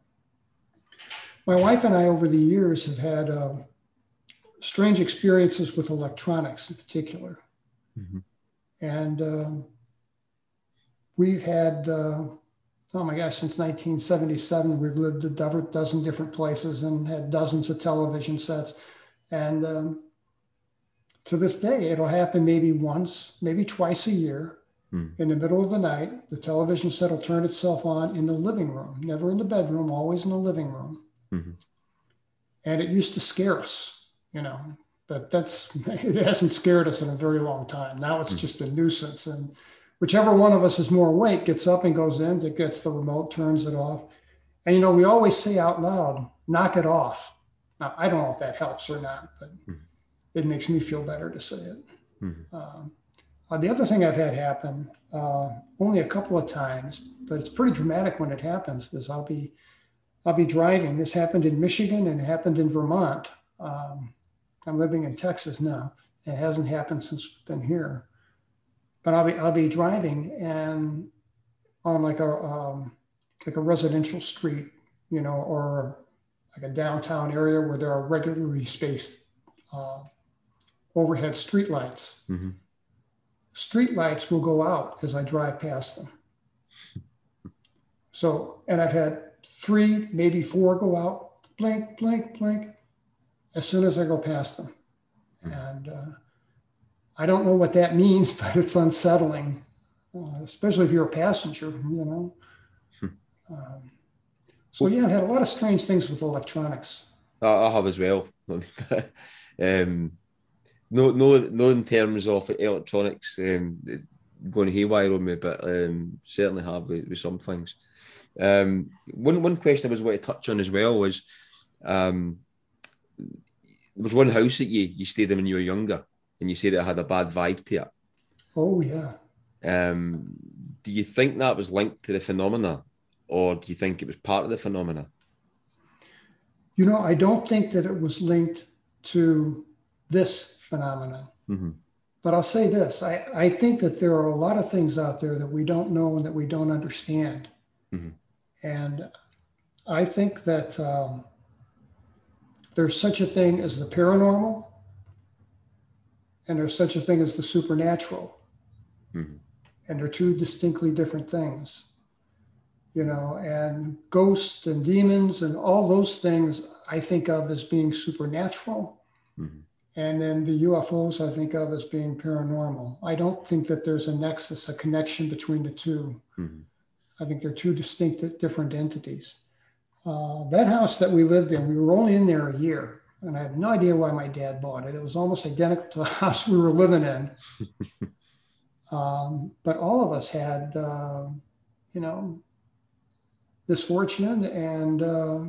Speaker 3: My wife and I, over the years, have had uh, strange experiences with electronics, in particular, mm-hmm. and um, we've had. Uh, oh my gosh, since 1977, we've lived a dozen different places and had dozens of television sets. And um, to this day, it'll happen maybe once, maybe twice a year. Hmm. In the middle of the night, the television set will turn itself on in the living room, never in the bedroom, always in the living room. Mm-hmm. And it used to scare us, you know, but that's it hasn't scared us in a very long time. Now it's mm-hmm. just a nuisance. And whichever one of us is more awake gets up and goes in, it gets the remote, turns it off. And you know, we always say out loud, knock it off. Now, I don't know if that helps or not, but mm-hmm it makes me feel better to say it. Mm-hmm. Um, uh, the other thing I've had happen uh, only a couple of times, but it's pretty dramatic when it happens. Is I'll be I'll be driving. This happened in Michigan and it happened in Vermont. Um, I'm living in Texas now. It hasn't happened since I've been here. But I'll be I'll be driving and on like a um, like a residential street, you know, or like a downtown area where there are regularly spaced uh, overhead streetlights. Mm-hmm. Streetlights will go out as I drive past them. So, and I've had three, maybe four go out, blink, blink, blink, as soon as I go past them. Mm-hmm. And uh, I don't know what that means, but it's unsettling, uh, especially if you're a passenger, you know. Hmm. Um, so yeah, I've had a lot of strange things with electronics.
Speaker 2: I have as well. um, no, no, no, in terms of electronics um, going haywire on me, but um, certainly have with, with some things. Um, one one question I was going to touch on as well was um, there was one house that you you stayed in when you were younger, and you said it had a bad vibe to it.
Speaker 3: Oh yeah.
Speaker 2: Um, do you think that was linked to the phenomena, or do you think it was part of the phenomena?
Speaker 3: You know, I don't think that it was linked to this phenomenon. Mm-hmm. But I'll say this I, I think that there are a lot of things out there that we don't know and that we don't understand. Mm-hmm. And I think that um, there's such a thing as the paranormal and there's such a thing as the supernatural. Mm-hmm. And they're two distinctly different things. You know, and ghosts and demons and all those things I think of as being supernatural. Mm-hmm. And then the UFOs I think of as being paranormal. I don't think that there's a nexus, a connection between the 2 mm-hmm. I think they're two distinct, different entities. Uh, that house that we lived in, we were only in there a year, and I have no idea why my dad bought it. It was almost identical to the house we were living in. um, but all of us had, uh, you know, misfortune and uh,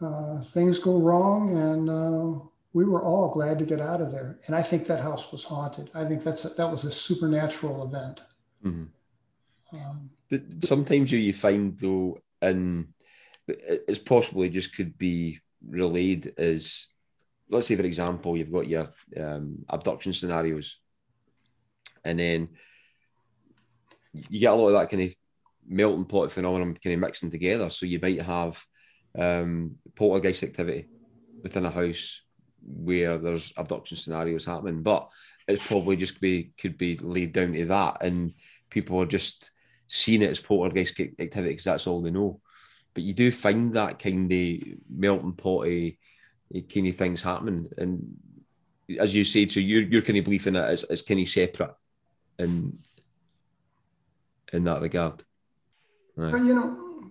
Speaker 3: uh, things go wrong, and uh, we were all glad to get out of there. And I think that house was haunted. I think that's a, that was a supernatural event. Mm-hmm.
Speaker 2: But sometimes you, you find though, and it's possibly just could be relayed as, let's say for example, you've got your um, abduction scenarios, and then you get a lot of that kind of melting pot phenomenon kind of mixing together. So you might have um, poltergeist activity within a house where there's abduction scenarios happening, but it's probably just be could be laid down to that, and people are just seeing it as poltergeist activity because that's all they know. But you do find that kind of melting potty kind of things happening, and as you said, so you're you're kind of believing it as, as kind of separate, in in that regard.
Speaker 3: Right. But you know,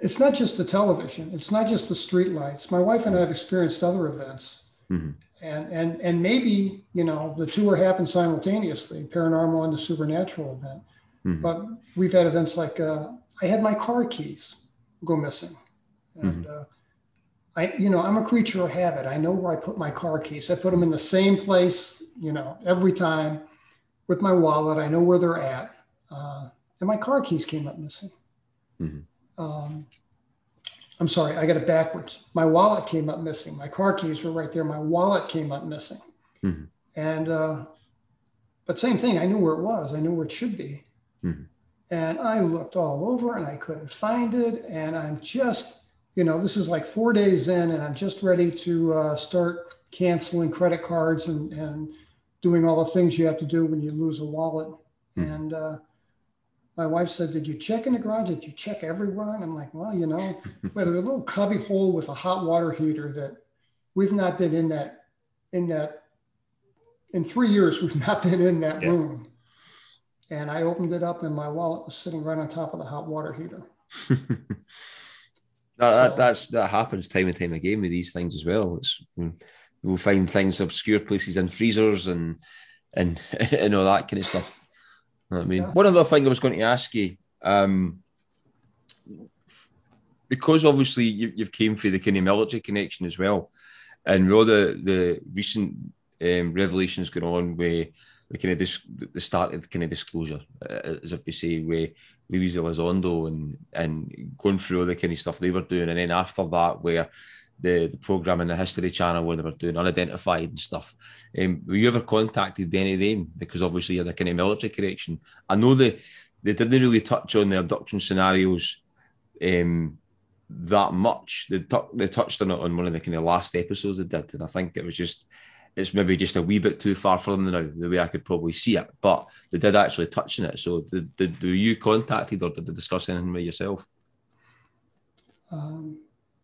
Speaker 3: it's not just the television. It's not just the street lights. My wife and I have experienced other events. Mm-hmm. And, and, and maybe, you know, the two are happening simultaneously, paranormal and the supernatural event. Mm-hmm. But we've had events like uh, I had my car keys go missing. And mm-hmm. uh, I, you know, I'm a creature of habit. I know where I put my car keys. I put them in the same place, you know, every time with my wallet. I know where they're at. Uh, and my car keys came up missing. Mm-hmm um, I'm sorry, I got it backwards. My wallet came up missing. My car keys were right there. My wallet came up missing. Mm-hmm. And, uh, but same thing, I knew where it was. I knew where it should be. Mm-hmm. And I looked all over and I couldn't find it. And I'm just, you know, this is like four days in and I'm just ready to uh, start canceling credit cards and, and doing all the things you have to do when you lose a wallet. Mm-hmm. And, uh, my wife said, Did you check in the garage? Did you check everywhere? And I'm like, Well, you know, there's a little cubby hole with a hot water heater that we've not been in that, in that, in three years, we've not been in that yeah. room. And I opened it up and my wallet was sitting right on top of the hot water heater.
Speaker 2: that, that, that's, that happens time and time again with these things as well. It's, we'll find things obscure places in freezers and, and, and all that kind of stuff. I mean, yeah. one other thing I was going to ask you, um, because obviously you, have came through the kind of military connection as well, and with all the the recent um, revelations going on with the kind of dis- the start of kind of disclosure, uh, as if we say, with Luis Elizondo and and going through all the kind of stuff they were doing, and then after that, where the, the program in the History Channel where they were doing unidentified and stuff. Um, were you ever contacted by any of them? Because obviously you had a kind of military connection. I know they they didn't really touch on the abduction scenarios um, that much. They, t- they touched on it on one of the kind of last episodes they did, and I think it was just it's maybe just a wee bit too far for them now, the way I could probably see it. But they did actually touch on it. So did, did were you contacted or did they discuss anything with yourself?
Speaker 3: Um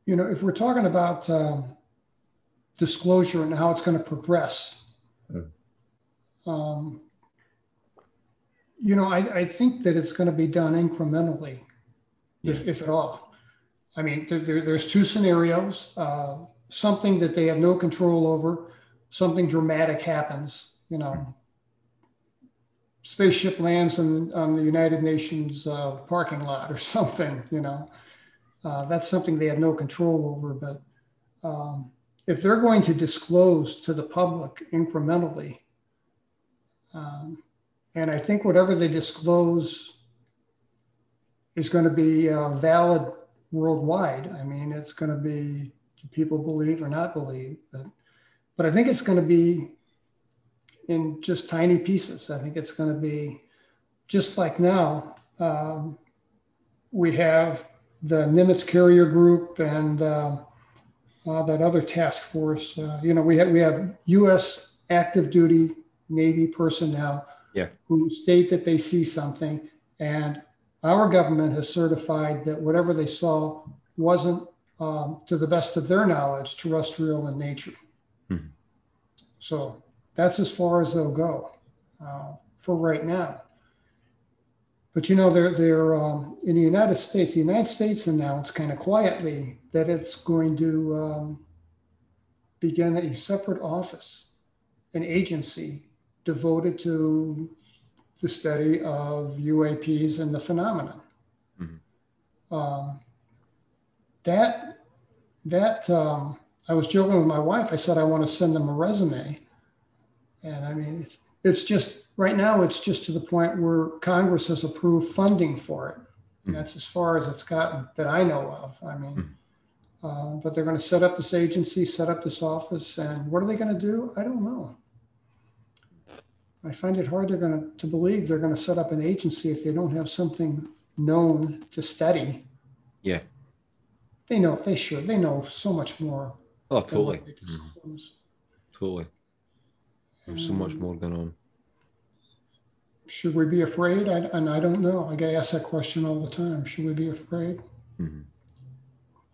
Speaker 3: you know, if we're talking about um, disclosure and how it's going to progress, mm. um, you know, I, I, think that it's going to be done incrementally, yeah. if, if, at all. I mean, there, there, there's two scenarios uh, something that they have no control over, something dramatic happens, you know. Spaceship lands on, on the United Nations uh, parking lot or something, you know. Uh, that's something they have no control over. But um, if they're going to disclose to the public incrementally, um, and I think whatever they disclose is going to be uh, valid worldwide. I mean, it's going to be people believe or not believe, but but I think it's going to be in just tiny pieces. I think it's going to be just like now. Um, we have the Nimitz Carrier Group and uh, uh, that other task force. Uh, you know, we have we have U.S. active duty Navy personnel
Speaker 2: yeah.
Speaker 3: who state that they see something, and our government has certified that whatever they saw wasn't, um, to the best of their knowledge, terrestrial in nature. Mm-hmm. So that's as far as they'll go uh, for right now. But you know, they're, they're um, in the United States. The United States announced kind of quietly that it's going to um, begin a separate office, an agency devoted to the study of UAPs and the phenomenon. Mm-hmm. Um, that that um, I was joking with my wife. I said I want to send them a resume, and I mean it's it's just right now it's just to the point where Congress has approved funding for it. Mm-hmm. And that's as far as it's gotten that I know of. I mean. Mm-hmm. Uh, but they're going to set up this agency, set up this office, and what are they going to do? I don't know. I find it hard to, to believe they're going to set up an agency if they don't have something known to study.
Speaker 2: Yeah.
Speaker 3: They know, they should. They know so much more.
Speaker 2: Oh, totally. Mm-hmm. Totally. There's so much more going on.
Speaker 3: Should we be afraid? I, and I don't know. I get asked that question all the time. Should we be afraid? Mm-hmm.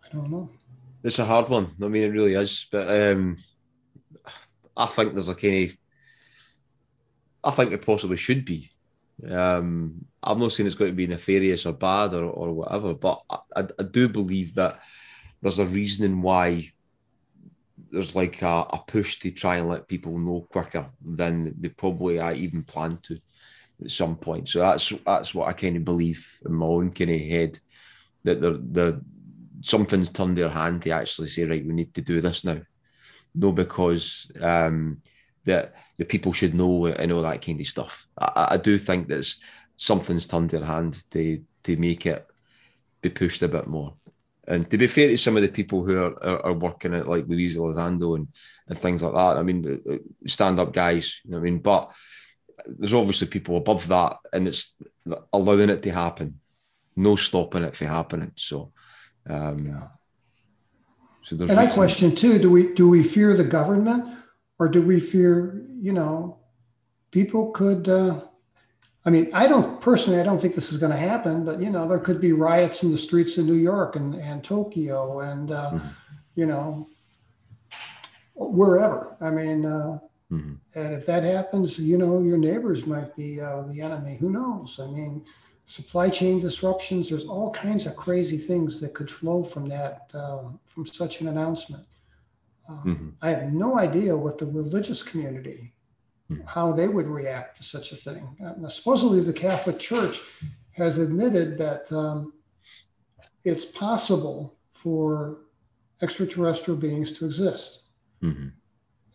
Speaker 3: I don't know.
Speaker 2: It's a hard one. I mean, it really is. But um, I think there's a kind of I think it possibly should be. Um, I'm not saying it's going to be nefarious or bad or, or whatever, but I, I, do believe that there's a reasoning why there's like a, a, push to try and let people know quicker than they probably I even plan to at some point. So that's that's what I kind of believe in my own kind of head that the the something's turned their hand to actually say right we need to do this now. No, because um, that the people should know and all that kind of stuff. I, I do think that something's turned their hand to to make it be pushed a bit more. And to be fair to some of the people who are, are, are working at like Luis Elizondo and, and things like that, I mean, stand up guys, you know what I mean? But there's obviously people above that and it's allowing it to happen, no stopping it from happening. So, um, yeah.
Speaker 3: So and I question too: Do we do we fear the government, or do we fear, you know, people could, uh, I mean, I don't personally, I don't think this is going to happen, but you know, there could be riots in the streets of New York and, and Tokyo and, uh, mm-hmm. you know, wherever. I mean, uh, mm-hmm. and if that happens, you know, your neighbors might be uh, the enemy. Who knows? I mean, supply chain disruptions. There's all kinds of crazy things that could flow from that, uh, from such an announcement. Um, mm-hmm. I have no idea what the religious community. How they would react to such a thing. Uh, supposedly, the Catholic Church has admitted that um, it's possible for extraterrestrial beings to exist. Mm-hmm.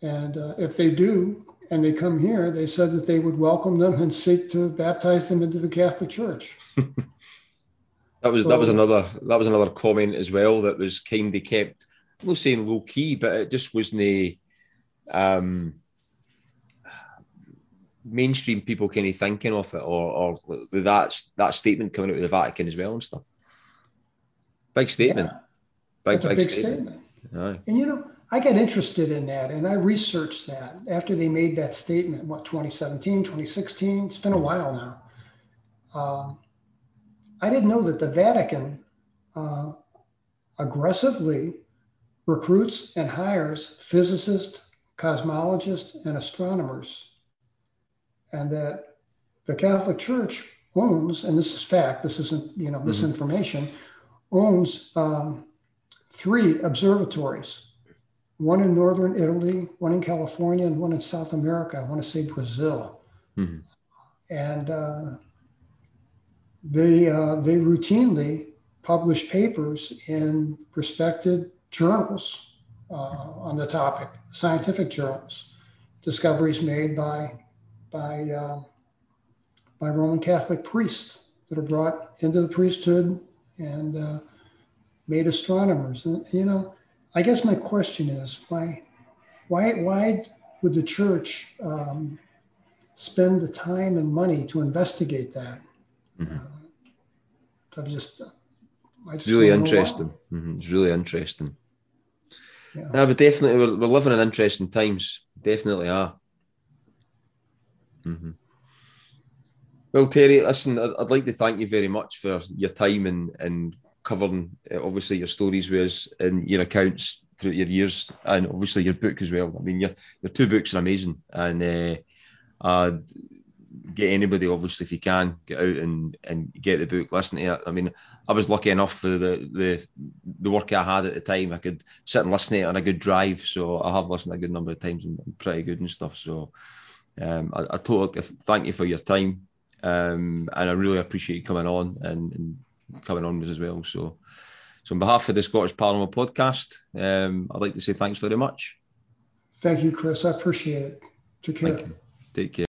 Speaker 3: And uh, if they do, and they come here, they said that they would welcome them and seek to baptize them into the Catholic Church.
Speaker 2: that was so, that was another that was another comment as well that was kind of kept I'm not saying low key, but it just wasn't um, mainstream people kind of thinking of it, or, or with that that statement coming out of the Vatican as well and stuff. Big statement. Yeah,
Speaker 3: big, big, big, statement. statement. And you know, I got interested in that and I researched that after they made that statement, what, 2017, 2016? It's been a while now. Um, I didn't know that the Vatican uh, aggressively recruits and hires physicists, cosmologists, and astronomers. And that the Catholic Church owns, and this is fact, this isn't you know mm-hmm. misinformation, owns um, three observatories. One in northern Italy, one in California, and one in South America. I want to say Brazil. Mm-hmm. And uh, they uh, they routinely publish papers in respected journals uh, on the topic, scientific journals, discoveries made by by uh, by Roman Catholic priests that are brought into the priesthood and uh, made astronomers. And, you know, I guess my question is why, why, why would the church um, spend the time and money to investigate that? Mm-hmm. Uh, I'm just,
Speaker 2: I just really interesting. Mm-hmm. It's really interesting. Yeah. yeah, but definitely we're, we're living in interesting times. Definitely are. Mm-hmm. Well, Terry, listen, I'd like to thank you very much for your time and, and covering uh, obviously your stories with us and your accounts throughout your years, and obviously your book as well. I mean, your your two books are amazing, and uh, I'd get anybody obviously if you can get out and, and get the book, listen to it. I mean, I was lucky enough for the the the work I had at the time, I could sit and listen to it on a good drive. So I have listened a good number of times and pretty good and stuff. So um, I, I totally thank you for your time. Um, and I really appreciate you coming on and, and coming on with us as well. So, so on behalf of the Scottish Paranormal Podcast, um, I'd like to say thanks very much.
Speaker 3: Thank you, Chris. I appreciate it. Take care.
Speaker 2: Take care.